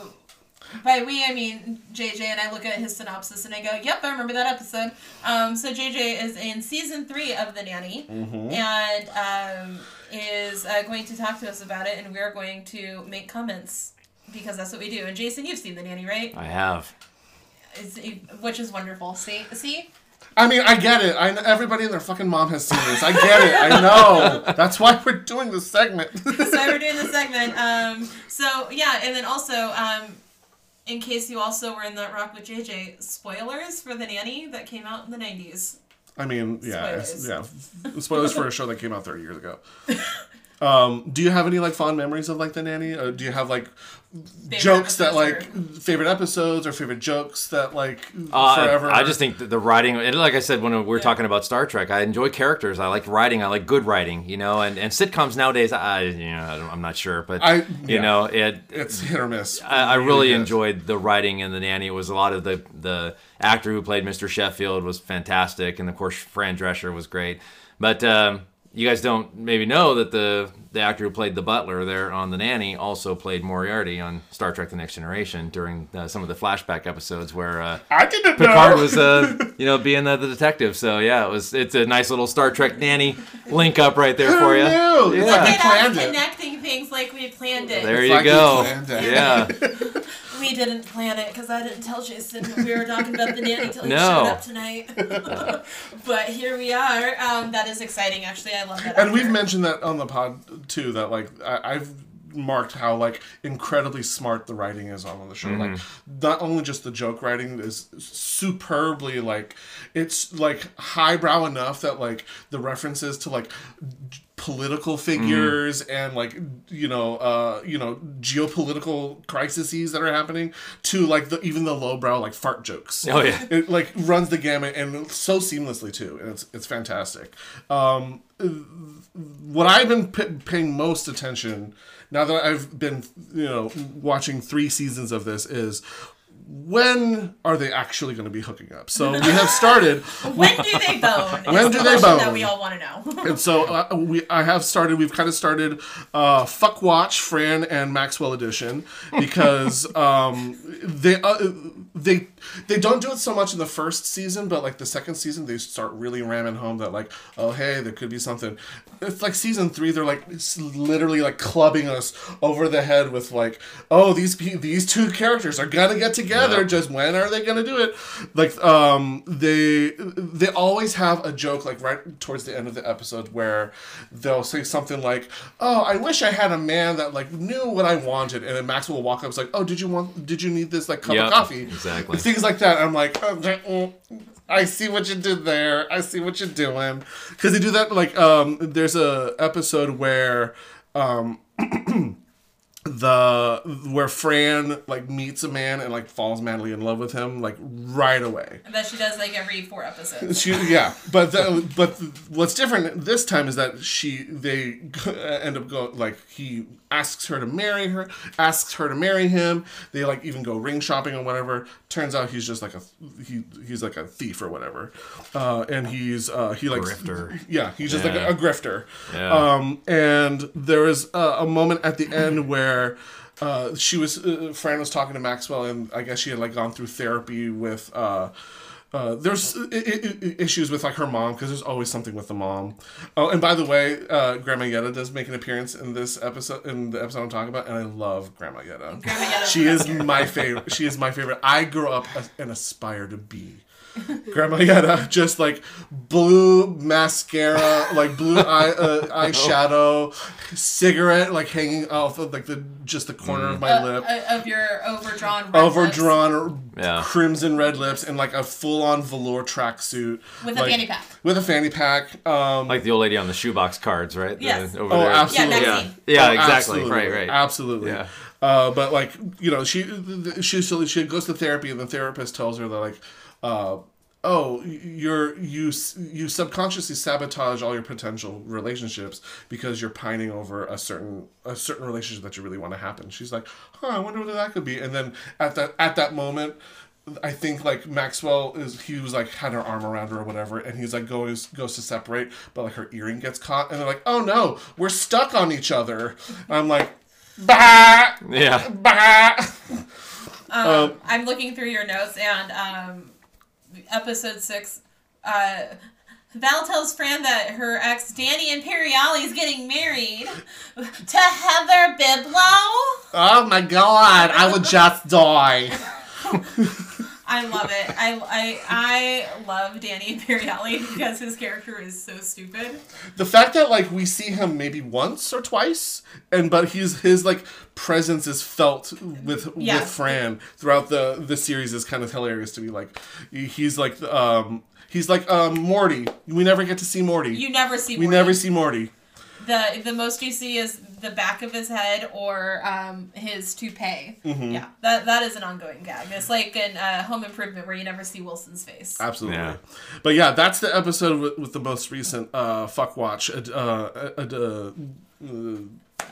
by we, I mean JJ, and I look at his synopsis and I go, "Yep, I remember that episode." Um, so JJ is in season three of The Nanny, and um, is uh, going to talk to us about it, and we are going to make comments because that's what we do. And Jason, you've seen The Nanny, right? I have. Is, which is wonderful. See, see, I mean, I get it. I know everybody and their fucking mom has seen this. I get it. I know. That's why we're doing this segment. so we're doing the segment. Um, so yeah, and then also, um, in case you also were in that rock with JJ, spoilers for the nanny that came out in the nineties. I mean, yeah, it's, yeah. Spoilers. Spoilers for a show that came out 30 years ago. Um, do you have any like fond memories of like the nanny? Or do you have like jokes that like favorite episodes or favorite jokes that like Uh, forever? I just think that the writing, and like I said when we were talking about Star Trek, I enjoy characters. I like writing. I like good writing, you know. And, and sitcoms nowadays, I you know I don't- I'm not sure, but I- you yeah. know it. it's hit or miss. I, I really enjoyed the writing in the nanny. It was a lot of the the actor who played Mr. Sheffield was fantastic, and of course Fran Drescher was great. But um, you guys don't maybe know that the the actor who played the butler there on the nanny also played Moriarty on Star Trek: The Next Generation during uh, some of the flashback episodes where. Uh, I didn't Picard know. was, uh, you know, being the, the detective. So yeah, it was. It's a nice little Star Trek nanny link up right there for you. knew? It's Yeah. like we Look at planned us it. connecting things like we planned it. There It's you like we go. planned it. Yeah. We didn't plan it because I didn't tell Jason we were talking about the nanny till he No. showed up tonight. but here we are. Um, that is exciting. Actually, I love that. And we've mentioned that on the pod too. That like I, I've marked how like incredibly smart the writing is on the show. Like not only just the joke writing is superbly like it's like highbrow enough that like the references to like j- political figures and like you know uh you know geopolitical crises that are happening to like the even the lowbrow like fart jokes. Oh yeah. it like runs the gamut and so seamlessly too and it's it's fantastic. Um what i've been p- paying most attention now that i've been you know watching three seasons of this is when are they actually going to be hooking up so we have started When do they bone? When do the they bone? That we all want to know. and so uh, we I have started we've kind of started uh, fuck watch Fran and Maxwell edition because um, they uh, they they don't do it so much in the first season but like the second season they start really ramming home that like oh hey there could be something. It's like season three they're like literally like clubbing us over the head with like oh these these two characters are gonna get together. Yep. just when are they gonna do it? Like um they they always have a joke like right towards the end of the episode where they'll say something like oh i wish i had a man that like knew what i wanted. And then maxwell will walk up and like oh did you want did you need this like cup Yep, of coffee exactly. things like that i'm like oh, mm, I see what you did there. I see what you're doing. Because they do that like um there's a episode where um the where Fran like meets a man and like falls madly in love with him like right away. That she does like every four episodes. She, yeah, but the, but what's different this time is that she they end up go like he asks her to marry her, asks her to marry him. They like even go ring shopping or whatever. Turns out he's just like a he he's like a thief or whatever, uh, and he's uh, he like Grifter. Yeah, he's just Yeah. like a, a grifter. Yeah. Um, and there is was uh, a moment at the end where. Uh, she was uh, Fran was talking to Maxwell, and I guess she had like gone through therapy with uh, uh, there's I- I- I- issues with like her mom because there's always something with the mom. Oh, and by the way, uh, Grandma Yetta does make an appearance in this episode in the episode I'm talking about, and I love Grandma Yetta. Grandma Yetta's She is my favorite. She is my favorite. I grew up and aspire to be. Grandma Yetta, just like blue mascara, like blue eye uh, eyeshadow, cigarette like hanging off of like the just the corner of my Uh, lip uh, of your overdrawn red overdrawn Yeah. crimson red lips and like a full-on velour tracksuit With a fanny pack. with a fanny pack um Like the old lady on the shoebox cards, right? The- over Oh, there. absolutely. Yeah, Yeah, yeah, oh, exactly. absolutely, Right, right. absolutely Yeah. uh but like you know she she so she goes to therapy and the therapist tells her that like uh oh you're you you subconsciously sabotage all your potential relationships because you're pining over a certain a certain relationship that you really want to happen she's like huh i wonder what that could be and then at that at that moment I think like Maxwell is he was like had her arm around her or whatever, and he's like goes goes to separate, but like her earring gets caught, and they're like, oh no, we're stuck on each other. And I'm like, bah, Yeah. bah. Um, I'm looking through your notes and um, episode six. Uh, Val tells Fran that her ex Danny Imperiali is getting married to Heather Biblow. Oh my god, I would just die. I love it. I, I I love Danny Imperiali because his character is so stupid. The fact that like we see him maybe once or twice, and but he's his like presence is felt with Yeah. with Fran throughout the the series is kind of hilarious to me. Like he's like um he's like um Morty. We never get to see Morty. You never see we Morty. never see Morty. the the most you see is the back of his head or um, his toupee. Mm-hmm. Yeah, that that is an ongoing gag. It's like in uh, Home Improvement where you never see Wilson's face. Absolutely. Yeah. But yeah, that's the episode with, with the most recent uh, fuck watch uh, uh, uh, uh,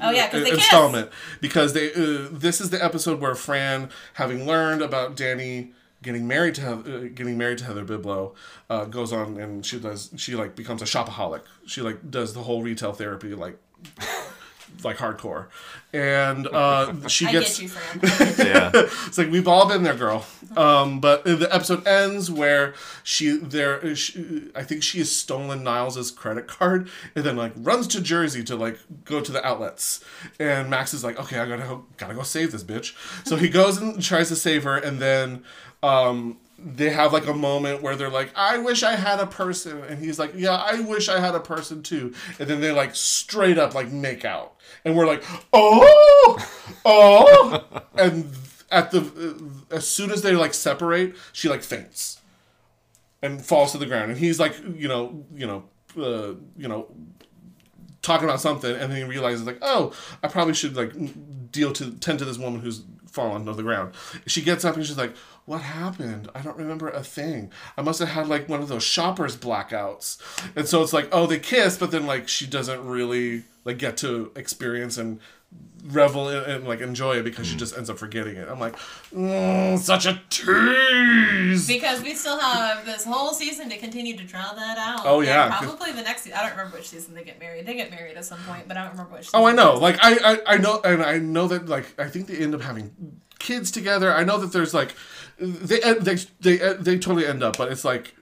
Oh yeah, because they kiss. installment because they uh, this is the episode where Fran, having learned about Danny getting married to Heather, uh, getting married to Heather Biblow, uh, goes on and she does she like becomes a shopaholic. She like does the whole retail therapy like like hardcore, and uh, she I gets get you, Fran. Yeah. it's like we've all been there, girl. Um, but the episode ends where she there. She, I think she has stolen Niles's credit card and then like runs to Jersey to like go to the outlets. And Max is like, okay, I gotta gotta go save this bitch. So he goes and tries to save her, and then. Um, they have like a moment where they're like, I wish I had a person. And he's like, Yeah, I wish I had a person too. And then they like straight up like make out. And we're like, Oh, oh. and at the, as soon as they like separate, she like faints and falls to the ground. And he's like, you know, you know, uh, you know, talking about something. And then he realizes like, Oh, I probably should like deal to, tend to this woman who's fallen to the ground. She gets up and she's like, what happened? I don't remember a thing. I must have had like one of those shoppers blackouts. And so it's like, oh, they kiss, but then like she doesn't really like get to experience and revel in, and like enjoy it because she just ends up forgetting it. I'm like, mm, such a tease. Because we still have this whole season to continue to draw that out. Oh, And probably the next. se- I don't remember which season they get married. They get married at some point, but I don't remember which. Oh, I know. Like I, I, I know, and I know that like I think they end up having kids together. I know that there's like they they they they totally end up, but it's like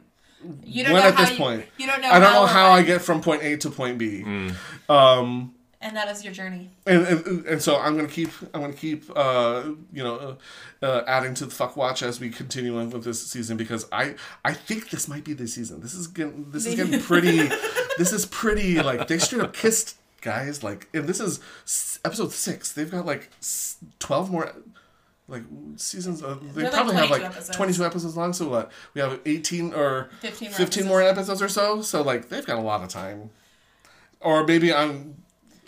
you don't when know at this you, point. You don't know. I don't know how I get from point A to point B. Um, And that is your journey. and, and and so I'm gonna keep I'm gonna keep uh you know uh, uh, adding to the fuck watch as we continue on with this season because I I think this might be the season. This is getting this is getting pretty. this is pretty like they straight up kissed guys like and this is episode six. They've got like twelve more. Like seasons, uh, they They're like probably have like episodes. twenty-two episodes long. So what? We have eighteen or 15 more 15 more episodes or so. So like they've got a lot of time. Or maybe I'm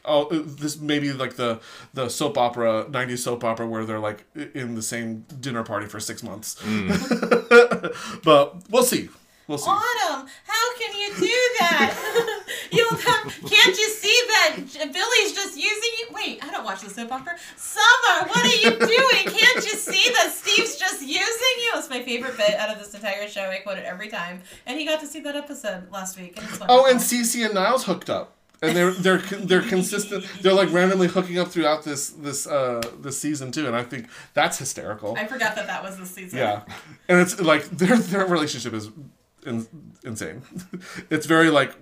oh, uh, this maybe like the the soap opera '90s soap opera where they're like in the same dinner party for six months. but we'll see. We'll see. Autumn, how can you do that? you don't have, can't you see that Billy's just using you? Wait, I don't watch the soap opera. Summer, what are you doing? Can't you see that Steve's just using you? It's my favorite bit out of this entire show. I quote it every time. And he got to see that episode last week. And Oh, and. C.C. and Niles hooked up, and they're they're they're consistent. They're like randomly hooking up throughout this this uh this season too, and I think that's hysterical. I forgot that that was the season. Yeah, and it's like their their relationship is in, insane. It's very like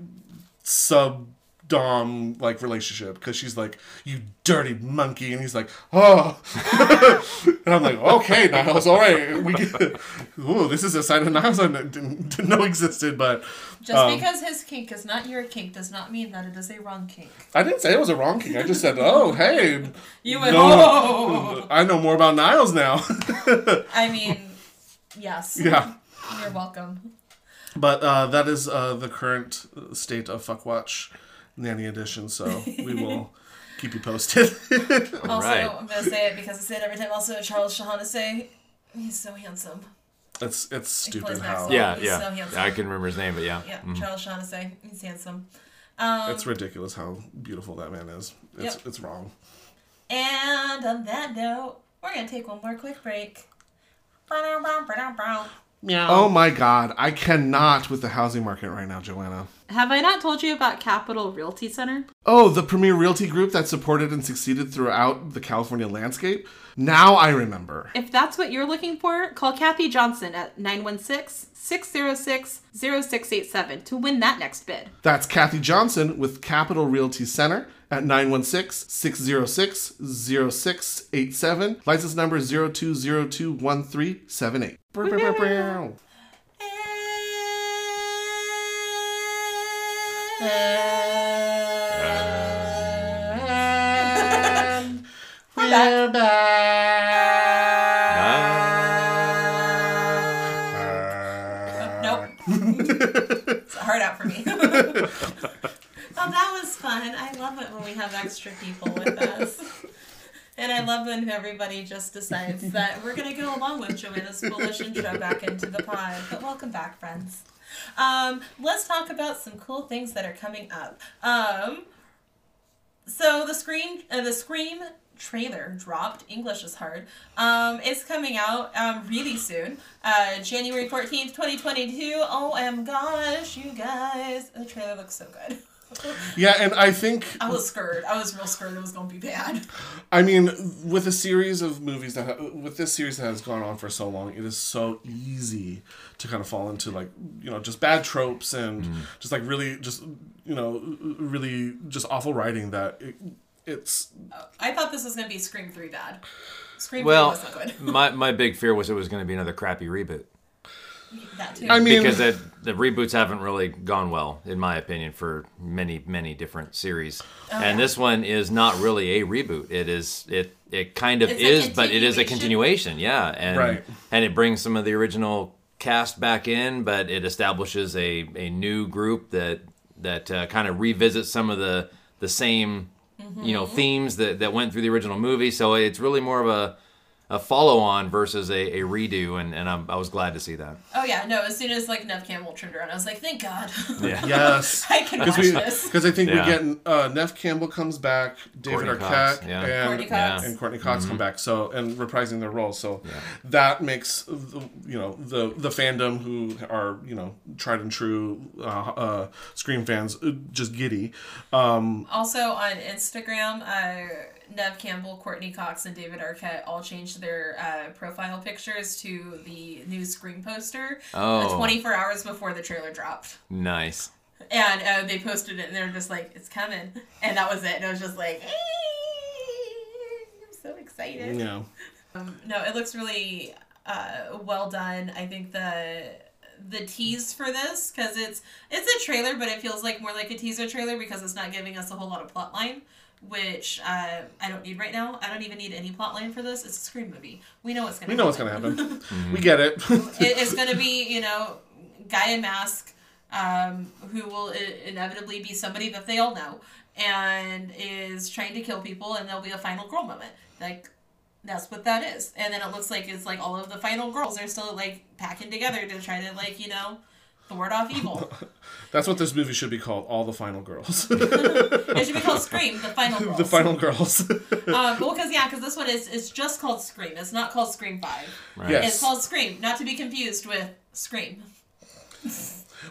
sub dom like relationship because she's like you dirty monkey and he's like oh and i'm like okay niles all right we get ooh this is a side of niles i didn't, didn't know existed but Just Um, because his kink is not your kink does not mean that it is a wrong kink. i didn't say it was a wrong kink i just said oh hey You went, No. oh! i know more about niles now I mean, yes. yeah You're welcome. But uh, that is uh, the current state of Fuckwatch Nanny Edition, so we will keep you posted. Also, right. I'm gonna say it because I say it every time. Also, Charles Shaughnessy, he's so handsome. it's it's stupid how Maxwell. Yeah, he's yeah. so handsome. I can remember his name, but yeah. Yeah, Mhm. Charles Shaughnessy, he's handsome. Um, it's ridiculous how beautiful that man is. It's Yep. it's wrong. and on that note, we're gonna take one more quick break. Oh my god, I cannot with the housing market right now, Joanna. Have I not told you about Capital Realty Center? Oh, the premier realty group that supported and succeeded throughout the California landscape? Now I remember. If that's what you're looking for, call Kathy Johnson at 916 606 0687 to win that next bid. That's Kathy Johnson with Capital Realty Center at 916-606-0687. License number 02021378. We're back. Nope. it's a hard out for me. oh, that was fun. I love it when we have extra people with us. And I love when everybody just decides that we're going to go along with Joanna's foolish intro back into the pod. But welcome back, friends. Um, let's talk about some cool things that are coming up. Um, so the screen, uh, the Scream trailer dropped. English is hard. Um, it's coming out um, really soon, uh, January fourteenth, twenty twenty two. Oh my gosh, you guys, the trailer looks so good. Yeah, and I think I was scared. I was real scared it was gonna be bad. I mean, with a series of movies that ha- with this series that has gone on for so long, it is so easy to kind of fall into like you know just bad tropes and mm. just like really just you know really just awful writing that it, it's uh, I thought this was gonna be Scream three bad. Scream Well, three was not good. my, my big fear was it was going to be another crappy reboot. That too. I mean because it, the reboots haven't really gone well, in my opinion, for many many different series. Oh, and this one is not really a reboot. It is it it kind of It's a is, but it is a continuation. continuation. Yeah, and Right. and it brings some of the original cast back in, but it establishes a a new group that that uh, kind of revisits some of the the same you know themes that that went through the original movie. So it's really more of a a follow on versus a, a redo, and, and I'm, I was glad to see that. oh yeah, no. As soon as like Neve Campbell turned around, I was like, thank God. Yeah. yes. I can watch Because this. because I think Yeah. we get uh, Neve Campbell comes back, David Courtney Arquette, Cox, yeah. and Courteney Cox. and Courteney Cox come back. So and reprising their roles. So that makes the, you know the the fandom who are you know tried and true uh, uh, Scream fans uh, just giddy. Um, Also on Instagram, uh, Neve Campbell, Courteney Cox, and David Arquette all changed their uh, profile pictures to the new screen poster uh, Oh. 24 hours before the trailer dropped. Nice. And uh, they posted it, and they're just like, "It's coming," and that was it. And it was just like, I'm so excited. you know. Um, no, it looks really uh, well done. I think the the tease for this because it's it's a trailer, but it feels like more like a teaser trailer because it's not giving us a whole lot of plot line, which uh, I don't need right now. I don't even need any plot line for this. It's a Scream movie. We know what's gonna. We know what's happen. gonna happen. We get it. it, it's going to be you know guy in mask um, who will I- inevitably be somebody that they all know and is trying to kill people, and there'll be a final girl moment. Like that's what that is. And then it looks like it's like all of the final girls are still like packing together to try to like you know ward off evil. That's what this movie should be called. All the final girls. it should be called Scream, the final girls. the final girls. Um, well, because yeah, because this one is it's just called Scream. It's not called Scream Five. Right. Yes. It's called Scream, not to be confused with Scream.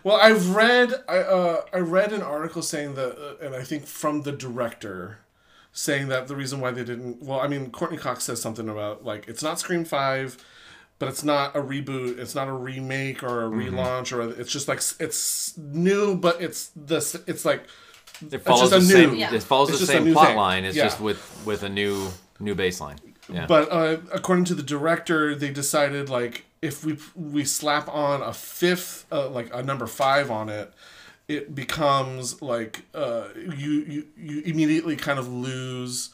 Well, I've read I uh, I read an article saying that, uh, and I think from the director, saying that the reason why they didn't. Well, I mean, Courteney Cox says something about like it's not Scream Five, but it's not a reboot. It's not a remake or a relaunch or a, it's just like it's new, but it's this. It's like It follows just the a new- same. Yeah. It follows It's the same plot thing. line. It's Yeah. just with with a new new baseline. Yeah. But uh, according to the director, they decided like if we we slap on a fifth, uh, like a number five on it, it becomes like uh, you you you immediately kind of lose.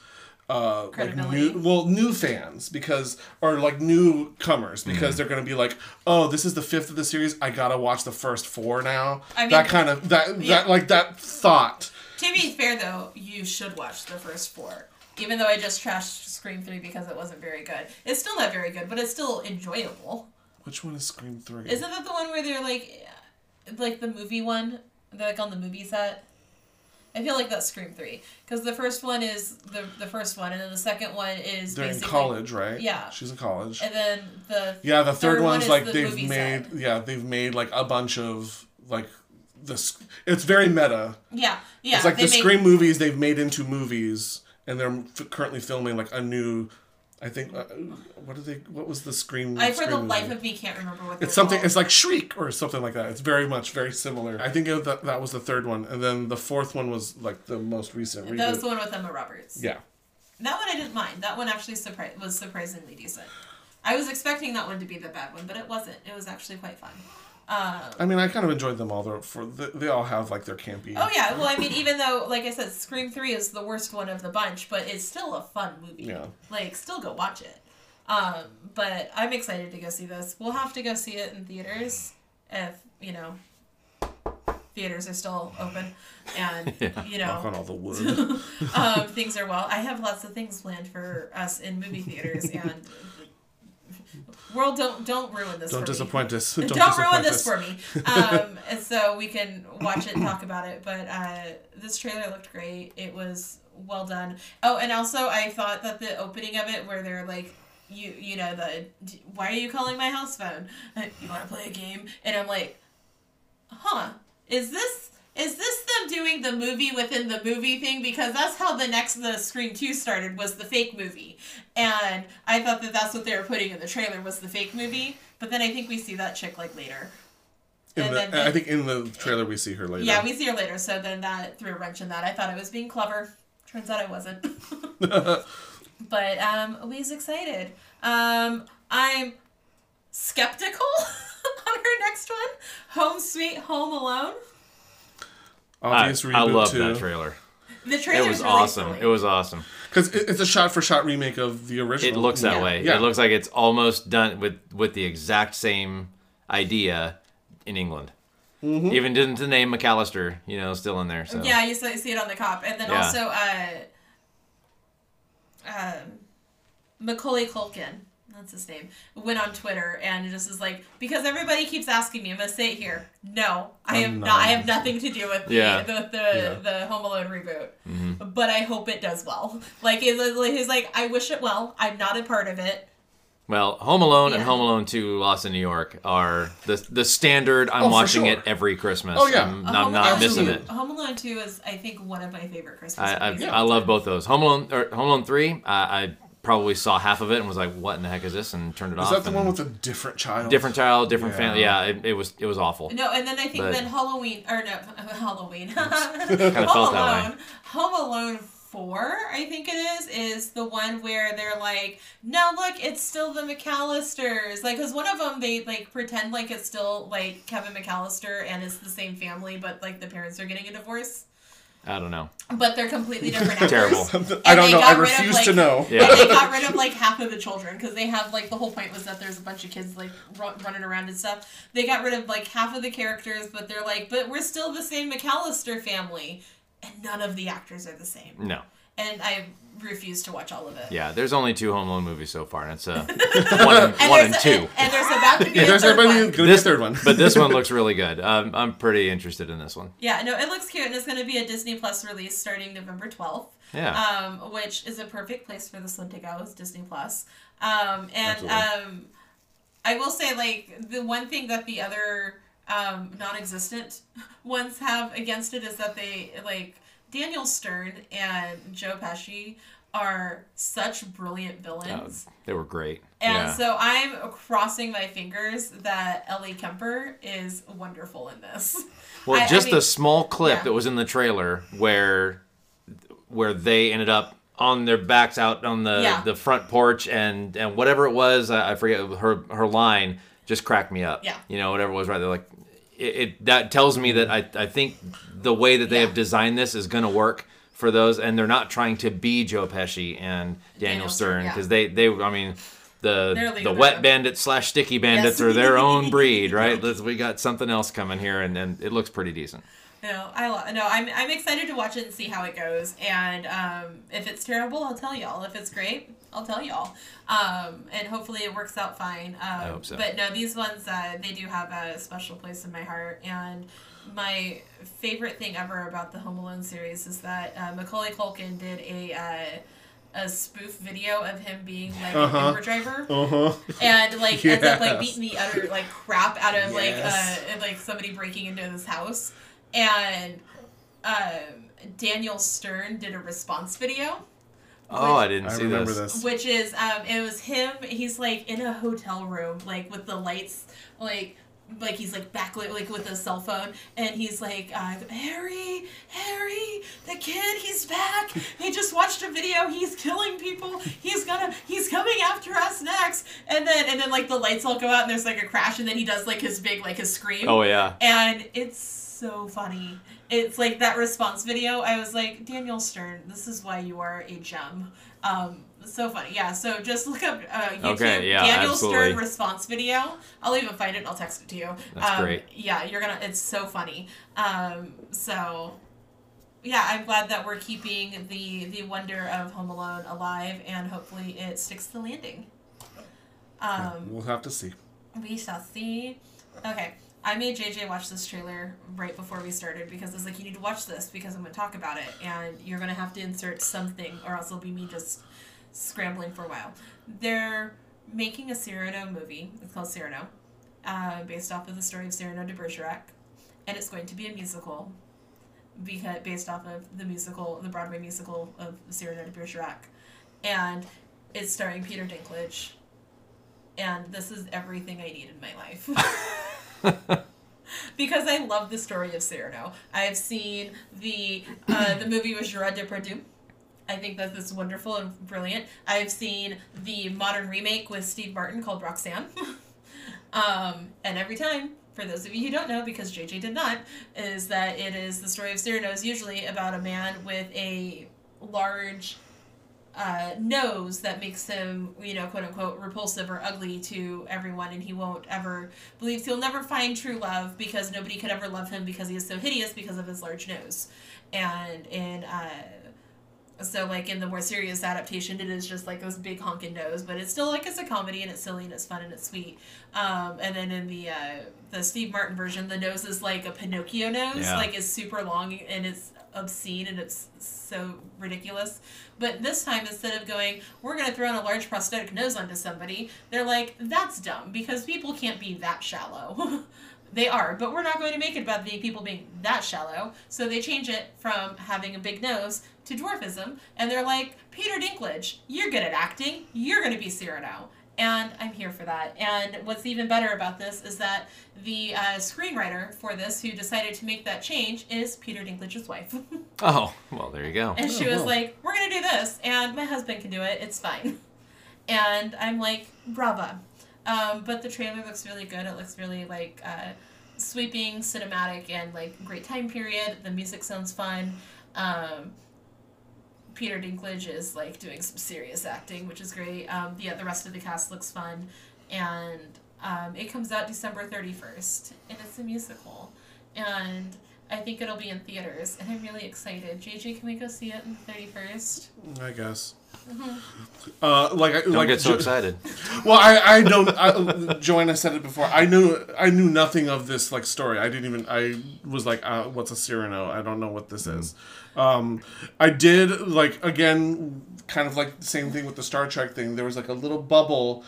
Uh, like new, well, new fans because or like newcomers because they're gonna be like, oh, this is the fifth of the series. I gotta watch the first four now. I mean- that kind of that Yeah. that like that thought. To be fair, though, you should watch the first four. Even though I just trashed Scream 3 because it wasn't very good. It's still not very good, but it's still enjoyable. Which one is Scream Three? Isn't that the one where they're like, like the movie one? They're like on the movie set? I feel like that's Scream 3. Because the first one is the, the first one, and then the second one is They're in college, right? Yeah. she's in college. And then the. Yeah, the third, one one's is like the they've made. set. Yeah, they've made like a bunch of like this. It's very meta. Yeah, yeah. it's like the make- Scream movies they've made into movies, and they're f- currently filming like a new. I think uh, what did they? What was the Scream? I, for the Scream life movie? of me, can't remember what It's something. called. It's like Shriek or something like that. It's very much very similar. I think it, that that was the third one, and then the fourth one was like the most recent reboot. That was the one with Emma Roberts. yeah. That one I didn't mind. That one actually surpri- was surprisingly decent. I was expecting that one to be the bad one, but it wasn't. It was actually quite fun. Um, I mean, I kind of enjoyed them all. They're for they, they all have like their campy. oh yeah, well I mean, even though like I said, Scream Three is the worst one of the bunch, but it's still a fun movie. Yeah. Like, still go watch it. Um, but I'm excited to go see this. We'll have to go see it in theaters if you know theaters are still open and you know Knock on all the wood. um, things are well. I have lots of things planned for us in movie theaters, and world don't don't ruin this. Don't disappoint me. us. Don't, Don't, ruin this us. for me. Um, and so we can watch it and talk about it. But uh, this trailer looked great. It was well done. Oh, and also I thought that the opening of it, where they're like. You you know the why are you calling my house phone? You want to play a game? And I'm like, huh is this is this them doing the movie within the movie thing? Because that's how the next the scream 2 started was the fake movie. And i thought that that's what they were putting in the trailer was the fake movie. But then i think we see that chick like later. In And the, then- I think in the trailer we see her later. yeah we see her later. So then that threw a wrench in that. I thought i was being clever. Turns out i wasn't. But um we's excited. Um i'm skeptical on her next one. Home sweet home alone Obvious I reboot love too. that trailer. the It trailer's was really awesome. silly. It was awesome. Because it's a shot-for-shot remake of the original. It looks that Yeah. way. Yeah. It looks like it's almost done with with the exact same idea in England. Mm-hmm. Even didn't the name McAllister, you know, still in there. So Yeah, you see see it on the cop, and then Yeah. also uh, um, Macaulay Culkin, that's his name, went on Twitter and just is like, because everybody keeps asking me, I'm gonna say it here. No, I I'm am not. not. I have nothing to do with the Yeah. the the, Yeah. the Home Alone reboot. Mm-hmm. But I hope it does well. Like he's he's like, I wish it well. I'm not a part of it. Well, Home Alone and Home Alone 2 Lost in New York are the the standard. I'm Oh, watching sure. it every Christmas. Oh, yeah. I'm, I'm Home not missing it. Home Alone Two is, I think, one of my favorite Christmas I I, movies. I love both those. Home Alone or Home Alone 3, I, I probably saw half of it and was like, "What in the heck is this?" and turned it Is off. Is that the one with a different child? different child, different Yeah. family? Yeah, it, it was it was awful. No, and then I think But- then Halloween or no Halloween. Kinda Home felt that way. Alone. Home Alone four, I think it is, is the one where they're like, no, look, it's still the McAllisters. Like, cause one of them they like pretend like it's still like Kevin McAllister and it's the same family, but like the parents are getting a divorce, I don't know. but they're completely different actors. Terrible. I don't know. I rid of, refuse like- to know. Yeah. And they got rid of like half of the children because they have like the whole point was that there's a bunch of kids like run, running around and stuff. They got rid of like half of the characters, but they're like, but we're still the same McAllister family. and none of the actors are the same. No. And I refuse to watch all of it. Yeah, there's only two Home Alone movies so far, and it's uh, one, and, And one and there's, two. And, and there's about to be Yeah, a there's third one. gonna This third one. but this one looks really good. Um, I'm pretty interested in this one. Yeah, no, it looks cute, and it's going to be a Disney Plus release starting November 12th. Yeah. Um, which is a perfect place for this one to go, is Disney Plus. Um, and Absolutely. um, I will say, like, the one thing that the other um, non existent ones have against it is that they, like, Daniel Stern and Joe Pesci are such brilliant villains. Oh, they were great. And yeah. so I'm crossing my fingers that Ellie Kemper is wonderful in this. Well, I- I just mean- a small clip yeah. that was in the trailer where where they ended up on their backs out on the Yeah. the front porch and and whatever it was, I, I forget her her line just cracked me up. Yeah. You know, whatever it was right there, like it, it that tells me that I I think the way that they Yeah. have designed this is going to work for those, and they're not trying to be Joe Pesci and Daniel, Daniel Stern, Stern yeah. because they they I mean. The, the wet bandits slash sticky bandits Yes. are their own breed, right? We got something else coming here, and, and it looks pretty decent. No, I lo- no, I'm I'm excited to watch it and see how it goes. And um, if it's terrible, I'll tell y'all. If it's great, I'll tell y'all. Um, and hopefully it works out fine. Um, I hope so. But no, these ones uh, they do have a special place in my heart. And my favorite thing ever about the Home Alone series is that uh, Macaulay Culkin did a. Uh, a spoof video of him being like Uh-huh. an Uber driver Uh huh. and like ends up like beating the utter like crap out of like uh like somebody breaking into his house and um daniel stern did a response video Oh, I didn't I see remember this. this. which is um it was him he's like in a hotel room like with the lights like like he's like backlit like with a cell phone and he's like uh, harry harry the kid he's back he just watched a video he's killing people he's gonna he's coming after us next and then and then like the lights all go out and there's like a crash and then he does like his big like his scream Oh yeah. and it's so funny. It's like that response video. I was like, Daniel Stern, this is why you are a gem. Um, so funny. Yeah. So just look up uh, YouTube Okay, yeah, Daniel absolutely. Stern response video. I'll even find it. and I'll text it to you. That's um, great. Yeah, you're gonna. It's so funny. Um, so. Yeah, I'm glad that we're keeping the the wonder of Home Alone alive, and hopefully it sticks to the landing. Um, We'll have to see. we shall see. Okay, I made JJ watch this trailer right before we started because I was like, you need to watch this because I'm going to talk about it, and you're going to have to insert something, or else it'll be me just scrambling for a while. They're making a Cyrano movie. It's called Cyrano, uh, based off of the story of Cyrano de Bergerac, and it's going to be a musical, because based off of the musical, the Broadway musical of Cyrano de Bergerac, and it's starring Peter Dinklage and this is everything I need in my life. because I love the story of Cyrano. I have seen the uh, the movie with Gerard Depardieu. I think that this is wonderful and brilliant. I've seen the modern remake with Steve Martin called Roxanne. um, and every time, for those of you who don't know, because JJ did not, is that it is the story of Cyrano usually about a man with a large uh, nose that makes him, you know, quote unquote, repulsive or ugly to everyone, and he won't ever believes he'll never find true love because nobody could ever love him because he is so hideous because of his large nose. And in uh, so like in the more serious adaptation, it is just like this big honking nose, but it's still like it's a comedy and it's silly and it's fun and it's sweet. Um, and then in the uh, the Steve Martin version, the nose is like a Pinocchio nose, Yeah. like it's super long and it's obscene and it's so ridiculous. But this time, instead of going, we're going to throw in a large prosthetic nose onto somebody, they're like, that's dumb because people can't be that shallow. they are, but we're not going to make it about the people being that shallow. So they change it from having a big nose to dwarfism, and they're like, Peter Dinklage, you're good at acting, you're going to be Cyrano. And I'm here for that. And what's even better about this is that the uh, screenwriter for this, who decided to make that change, is Peter Dinklage's wife. Oh, well, there you go. And she Oh, was wow. like, "We're gonna do this, and my husband can do it. It's fine." And I'm like, "Brava!" Um, but the trailer looks really good. It looks really like uh, sweeping, cinematic, and like great time period. The music sounds fun. Um, Peter Dinklage is like doing some serious acting, which is great. Um, yeah, the rest of the cast looks fun, and um, it comes out December thirty first, and it's a musical, and I think it'll be in theaters, and I'm really excited. JJ, can we go see it on the 31st? I guess. Uh, like I Don't like get so Jo- excited. Well, I I don't. I, Joanna said it before. I knew I knew nothing of this like story. I didn't even. I was like, uh, "What's a Cyrano?" I don't know what this is. Um, I did like again, kind of like the same thing with the Star Trek thing. There was like a little bubble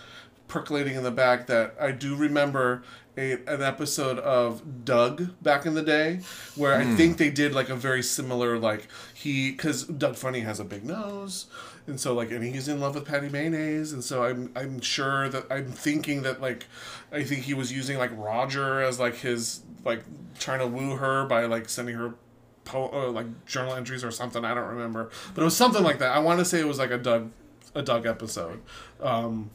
percolating in the back that I do remember a, an episode of Doug back in the day where I think they did like a very similar like he because Doug Funnie has a big nose and so like and he's in love with Patty Mayonnaise and so I'm I'm sure that I'm thinking that like I think he was using like Roger as like his like trying to woo her by like sending her po- uh, like journal entries or something I don't remember but it was something like that I want to say it was like a Doug a Doug episode um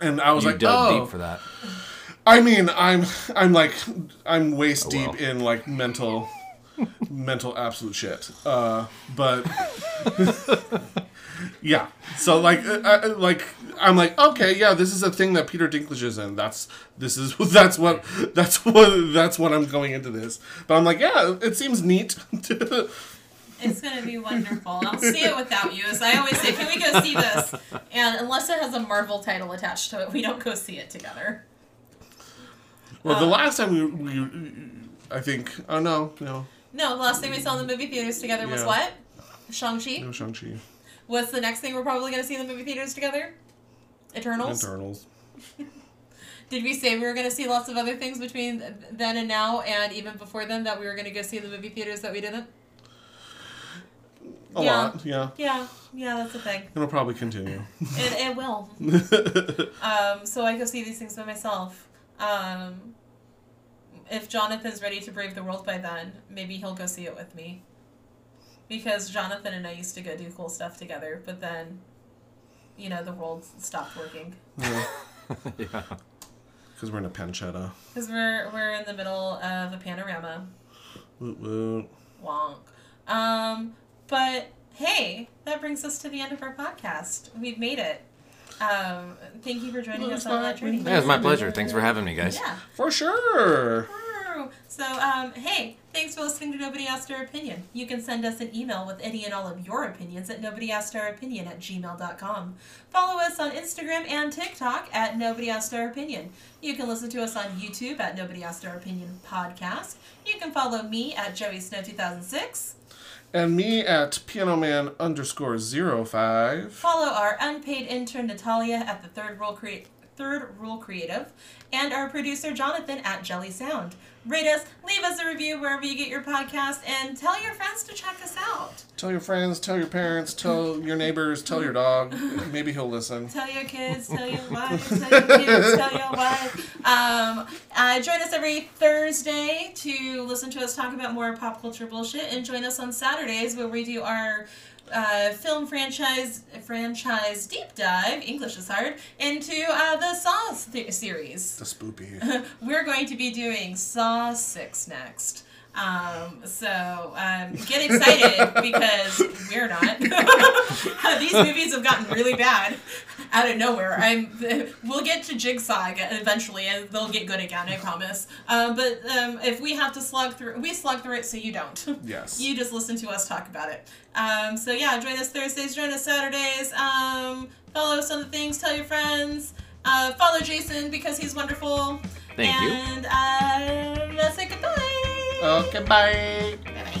and I was You like dug oh deep for that. I mean, I'm I'm like I'm waist Oh, well. deep in like mental mental absolute shit. Uh, but yeah, so like uh, uh, like I'm like okay, yeah, this is a thing that Peter Dinklage is in. That's this is that's what that's what that's what I'm going into this. But I'm like, yeah, it seems neat. It's gonna be wonderful. I'll see it without you. As I always say, can we go see this? And unless it has a Marvel title attached to it, we don't go see it together. well, the last time we, we I think oh no no No, the last thing we saw in the movie theaters together was what? Shang-Chi? no Shang Chi What's the next thing we're probably gonna see in the movie theaters together? Eternals? Eternals. Did we say we were gonna see lots of other things between then and now and even before then that we were gonna go see in the movie theaters that we didn't? A Yeah. lot, yeah. Yeah, yeah, that's the thing. It'll probably continue. It, it will. Um, so I go see these things by myself. Um, if Jonathan's ready to brave the world by then, maybe he'll go see it with me. Because Jonathan and I used to go do cool stuff together, but then, you know, the world stopped working. yeah. yeah. Because we're in a pancetta. Because we're, we're in the middle of a panorama. Woot woot. Wonk. Um, but hey, that brings us to the end of our podcast. We've made it. Um, thank you for joining Well, us on that journey. Yeah, was my pleasure. Thanks for having me, guys. Yeah. For sure. True. So, um, hey, thanks for listening to Nobody Asked Our Opinion. You can send us an email with any and all of your opinions at nobodyaskedour.opinion at gmail.com. Follow us on Instagram and TikTok at Nobody Asked Our Opinion. You can listen to us on YouTube at Nobody Asked Our Opinion Podcast. You can follow me at Joey Snow 2006. And me at piano man underscore zero five. Follow our unpaid intern Natalia at the Third Rule Crea- Third Rule Creative, and our producer Jonathan at Jelly Sound. Rate us, leave us a review wherever you get your podcast, and tell your friends to check us out. Tell your friends, tell your parents, tell your neighbors, tell your dog. Maybe he'll listen. Tell your kids, tell your wife, tell your kids, tell your wife. Um, uh, join us every Thursday to listen to us talk about more pop culture bullshit, and join us on Saturdays where we do our uh, film franchise franchise deep dive. English is hard into uh, the Saw th- series. The spoopy. We're going to be doing Saw Six next. Um, so um, get excited because we're not. These movies have gotten really bad out of nowhere. I'm. We'll get to Jigsaw eventually, and they'll get good again. I promise. Um, but um, if we have to slug through, we slug through it, so you don't. Yes. You just listen to us talk about it. Um, so yeah, join us Thursdays, join us Saturdays. Um, follow us on the things, tell your friends. Uh, follow Jason because he's wonderful. Thank you. and, uh, let's say goodbye. Okay, bye. bye.